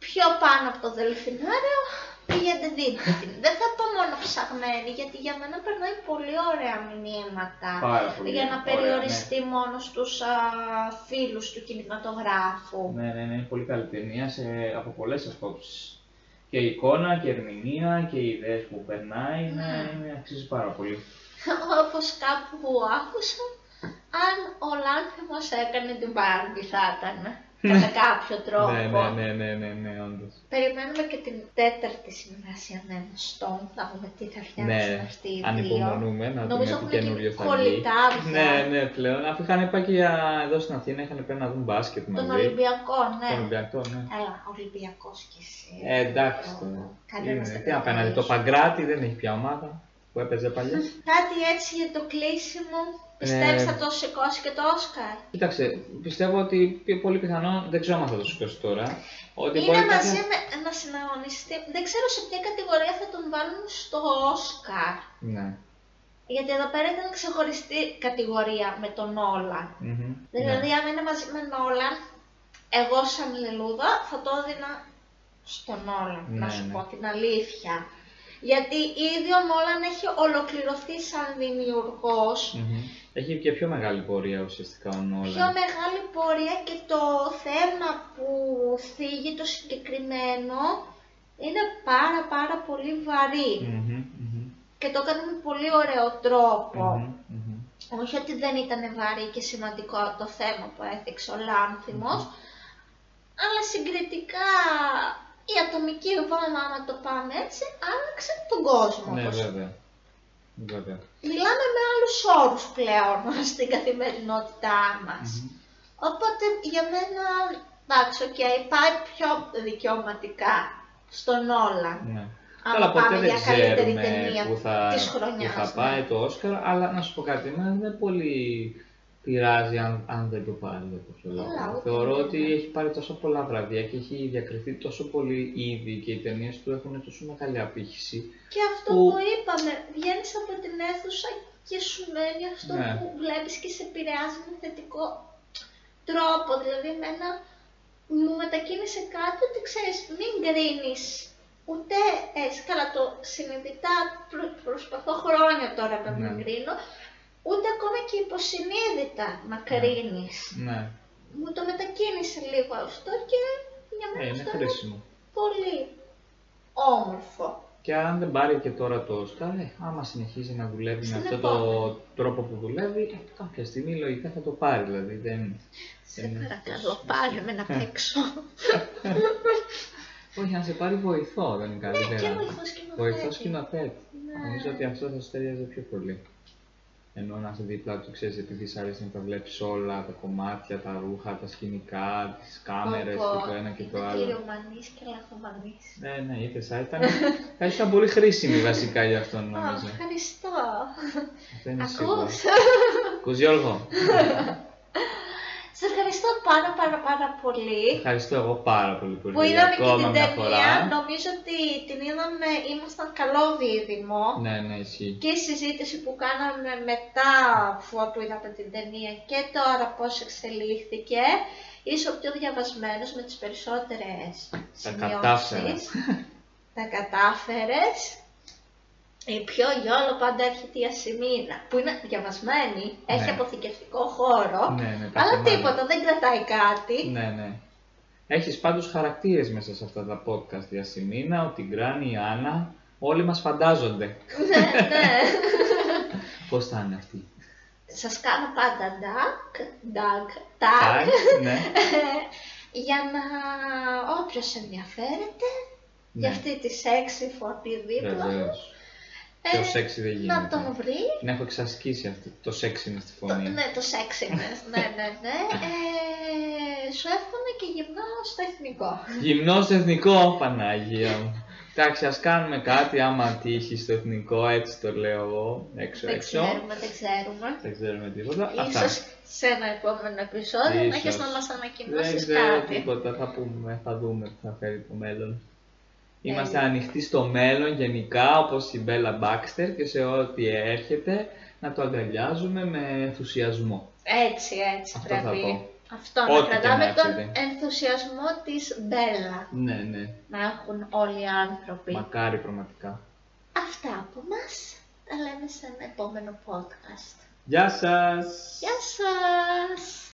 πιο πάνω από το δελφινάριο, πήγαινε δείτε την. Δεν θα πω μόνο ψαγμένη, γιατί για μένα περνάει πολύ ωραία μηνύματα. Πάρα πολύ για να ωραία, περιοριστεί μόνο στους α, φίλους του κινηματογράφου. Ναι, ναι, ναι, είναι πολύ καλή ταινία σε, από πολλές απόψεις. Και η εικόνα και η ερμηνεία και οι ιδέες που περνάει είναι, Ναι. είναι, αξίζει πάρα πολύ. <laughs> Όπως κάπου άκουσα, αν ο Λάνθιμος έκανε την Μπάρμπι θα ήταν, κατά κάποιο τρόπο. Ναι, ναι, ναι, ναι, ναι, ναι, όντως. Περιμένουμε και την τέταρτη συνεργασία με ένα Stone, θα δούμε τι θα φτιάξουν Ναι, αυτοί οι δύο. ανυπομονούμε να Νομίζω δούμε τι έχουν καινούριο γίνει θα βγει. κολλητάρια. Ναι, ναι, πλέον. Αφού είχαν πάει και για- εδώ στην Αθήνα, είχαν πάει να δουν μπάσκετ μαζί. Τον Ολυμπιακό, ναι. Τον Ολυμπιακό, ναι. Έλα, Ολυμπιακός κι εσύ. Ε, εντάξει Ω, τώρα. Κάντε Είναι, μας τα τι να πάει να δει, το καθαρίσουμε. Παγκράτη δεν έχει πια ομάδα που έπαιζε παλιά. Κάτι έτσι για το κλείσιμο. Πιστεύεις Ε, θα το σηκώσει και το Όσκαρ; Κοίταξε, πιστεύω ότι πιο πολύ πιθανό, δεν ξέρω αν θα το σηκώσει τώρα, ότι Είναι μπορεί μαζί κάποια... με ένα συναγωνιστή. Δεν ξέρω σε ποια κατηγορία θα τον βάλουν στο Όσκαρ. Ναι. Γιατί εδώ πέρα ήταν ξεχωριστή κατηγορία με τον Νόλαν. μμμ, Δηλαδή, ναι. αν είναι μαζί με Νόλαν, εγώ σαν λελούδα θα το έδινα στον Νόλαν, να Ναι, σου ναι. πω την αλήθεια. Γιατί ήδη ο Νόλαν έχει ολοκληρωθεί σαν δημιουργός, Μμμ. Έχει και πιο μεγάλη πορεία ουσιαστικά ο Νόλαν. πιο μεγάλη πορεία και το θέμα που θίγει το συγκεκριμένο είναι πάρα πάρα πολύ βαρύ Μμμ, μμμ, και το έκανε με πολύ ωραίο τρόπο. μμμ, μμμ. Όχι ότι δεν ήταν βαρύ και σημαντικό το θέμα που έθιξε ο Λάνθιμος, αλλά συγκριτικά η ατομική βόμβα, άμα το πάμε έτσι, άλλαξε τον κόσμο. Ναι, όπως βέβαια. Βέβαια. Μιλάμε με άλλους όρους πλέον <laughs> στην καθημερινότητά μας. Μμμ. Οπότε για μένα, εντάξει, οκ, πάει πιο δικαιωματικά στον Νόλαν. Ναι. Άμα Αλλά ποτέ πάμε δεν για καλύτερη ξέρουμε ταινία που θα, της που χρονιάς, θα ναι. πάει το Όσκαρ, αλλά να σου πω κάτι, εμένα δεν πολύ πειράζει αν, αν δεν το πάρει για κάποιο λόγο. Καλά, ούτε Θεωρώ εμένα. ότι έχει πάρει τόσο πολλά βραβεία και έχει διακριθεί τόσο πολύ ήδη και οι ταινίες του έχουν τόσο μεγάλη απήχηση. Και αυτό που- που είπαμε, βγαίνεις από την αίθουσα και σου μένει αυτό Ναι. που βλέπεις και σε επηρεάζει με θετικό τρόπο. Δηλαδή, εμένα μου μετακίνησε κάτι ότι ξέρεις, μην κρίνεις ούτε έτσι, καλά το συνειδητά προ- προσπαθώ χρόνια τώρα να μην Ναι. κρίνω, ούτε ακόμα και υποσυνείδητα να κρίνεις. Ναι, Μου το μετακίνησε λίγο αυτό και για μένα ε, είναι αυτό είναι χρήσιμο. πολύ όμορφο. Και αν δεν πάρει και τώρα το Όσκαρ, ε, άμα συνεχίζει να δουλεύει με Στην αυτό το επόμενη. τρόπο που δουλεύει, ε, κάποια στιγμή λογικά θα το πάρει. Δηλαδή δεν. Σε δεν είναι παρακαλώ, αυτός. πάρε με να παίξω. <laughs> Όχι, να σε πάρει βοηθό, δεν είναι Ναι, καλύτερα. και βοηθός σκηνοθέτη. Βοηθός σκηνοθέτη. Ναι. Νομίζω ότι αυτό θα σου ταιριάζει πιο πολύ. Ενώ να είσαι δίπλα του, ξέρεις, επειδή σ' αρέσει να τα βλέπεις όλα, τα κομμάτια, τα ρούχα, τα σκηνικά, τις κάμερες Πω, και πω, το ένα και το είναι άλλο. κυριομανής και λαθομανής. Ναι, ναι, είπε, θα ήταν, <laughs> θα ήταν πολύ χρήσιμη βασικά για αυτόν Α, νομίζω. ευχαριστώ. Αυτό είναι σίγουρο. Ακούς. Ακούς Γιώργο; <laughs> Σε ευχαριστώ πάρα πάρα πάρα πολύ. Ευχαριστώ εγώ πάρα πολύ πολύ. Που είδαμε και ακόμα την μια ταινία, φορά. νομίζω ότι την είδαμε, ήμασταν καλό δίδυμο. Ναι, ναι, ισχύει. Και η συζήτηση που κάναμε μετά αφού είδαμε την ταινία και τώρα πώς εξελίχθηκε, είσαι ο πιο διαβασμένος με τις περισσότερες Τα κατάφερα. σημειώσεις. Τα κατάφερες. Η πιο γιόλο πάντα έρχεται η Ασημίνα, που είναι διαβασμένη, έχει Ναι. αποθηκευτικό χώρο, Ναι, ναι, τα αλλά θυμάμαι. τίποτα, δεν κρατάει κάτι. Ναι, ναι. Έχεις πάντως χαρακτήρες μέσα σε αυτά τα podcast. Η Ασημίνα, ο Τιγκράνη, η Άννα. Όλοι μας φαντάζονται ναι, ναι. <laughs> πώς θα είναι αυτή. σας κάνω πάντα duck, duck, tag, Tag, ναι. <laughs> για να όποιος ενδιαφέρεται για Ναι. αυτή τη σεξι φωτή δίπλα μου, Βεβαίως. ε, Πιο σεξι δεν να γίνεται. τον βρεις. Την έχω εξασκήσει αυτή, το σεξι είναι στη Το, φωνή. ναι, το sexiness, ναι, ναι, ναι. Ε, σου εύχομαι και γυμνό στο εθνικό. Γυμνός εθνικό, Πανάγια μου. Εντάξει, ας κάνουμε κάτι άμα τύχει στο εθνικό, έτσι το λέω εγώ, έξω Δεν έξω. ξέρουμε, δεν ξέρουμε. Δεν ξέρουμε τίποτα. Ίσως σε ένα επόμενο επεισόδιο να έχεις Ίσως. να μας Δεν ανακοινώσεις ξέρω κάτι. τίποτα, θα πούμε, θα δούμε τι θα φέρει το μέλλον. Είμαστε Ε. ανοιχτοί στο μέλλον γενικά, όπως η Μπέλα Μπάξτερ και σε ό,τι έρχεται, να το αγκαλιάζουμε με ενθουσιασμό. Έτσι, έτσι Αυτό θα πρέπει. πω. Αυτό, να Ό,τι και κρατάμε να τον έρχεται. ενθουσιασμό της Μπέλα. Ναι, ναι, Να έχουν όλοι οι άνθρωποι. μακάρι πραγματικά. Αυτά από μας. Τα λέμε σε ένα επόμενο podcast. Γεια σας! Γεια σας!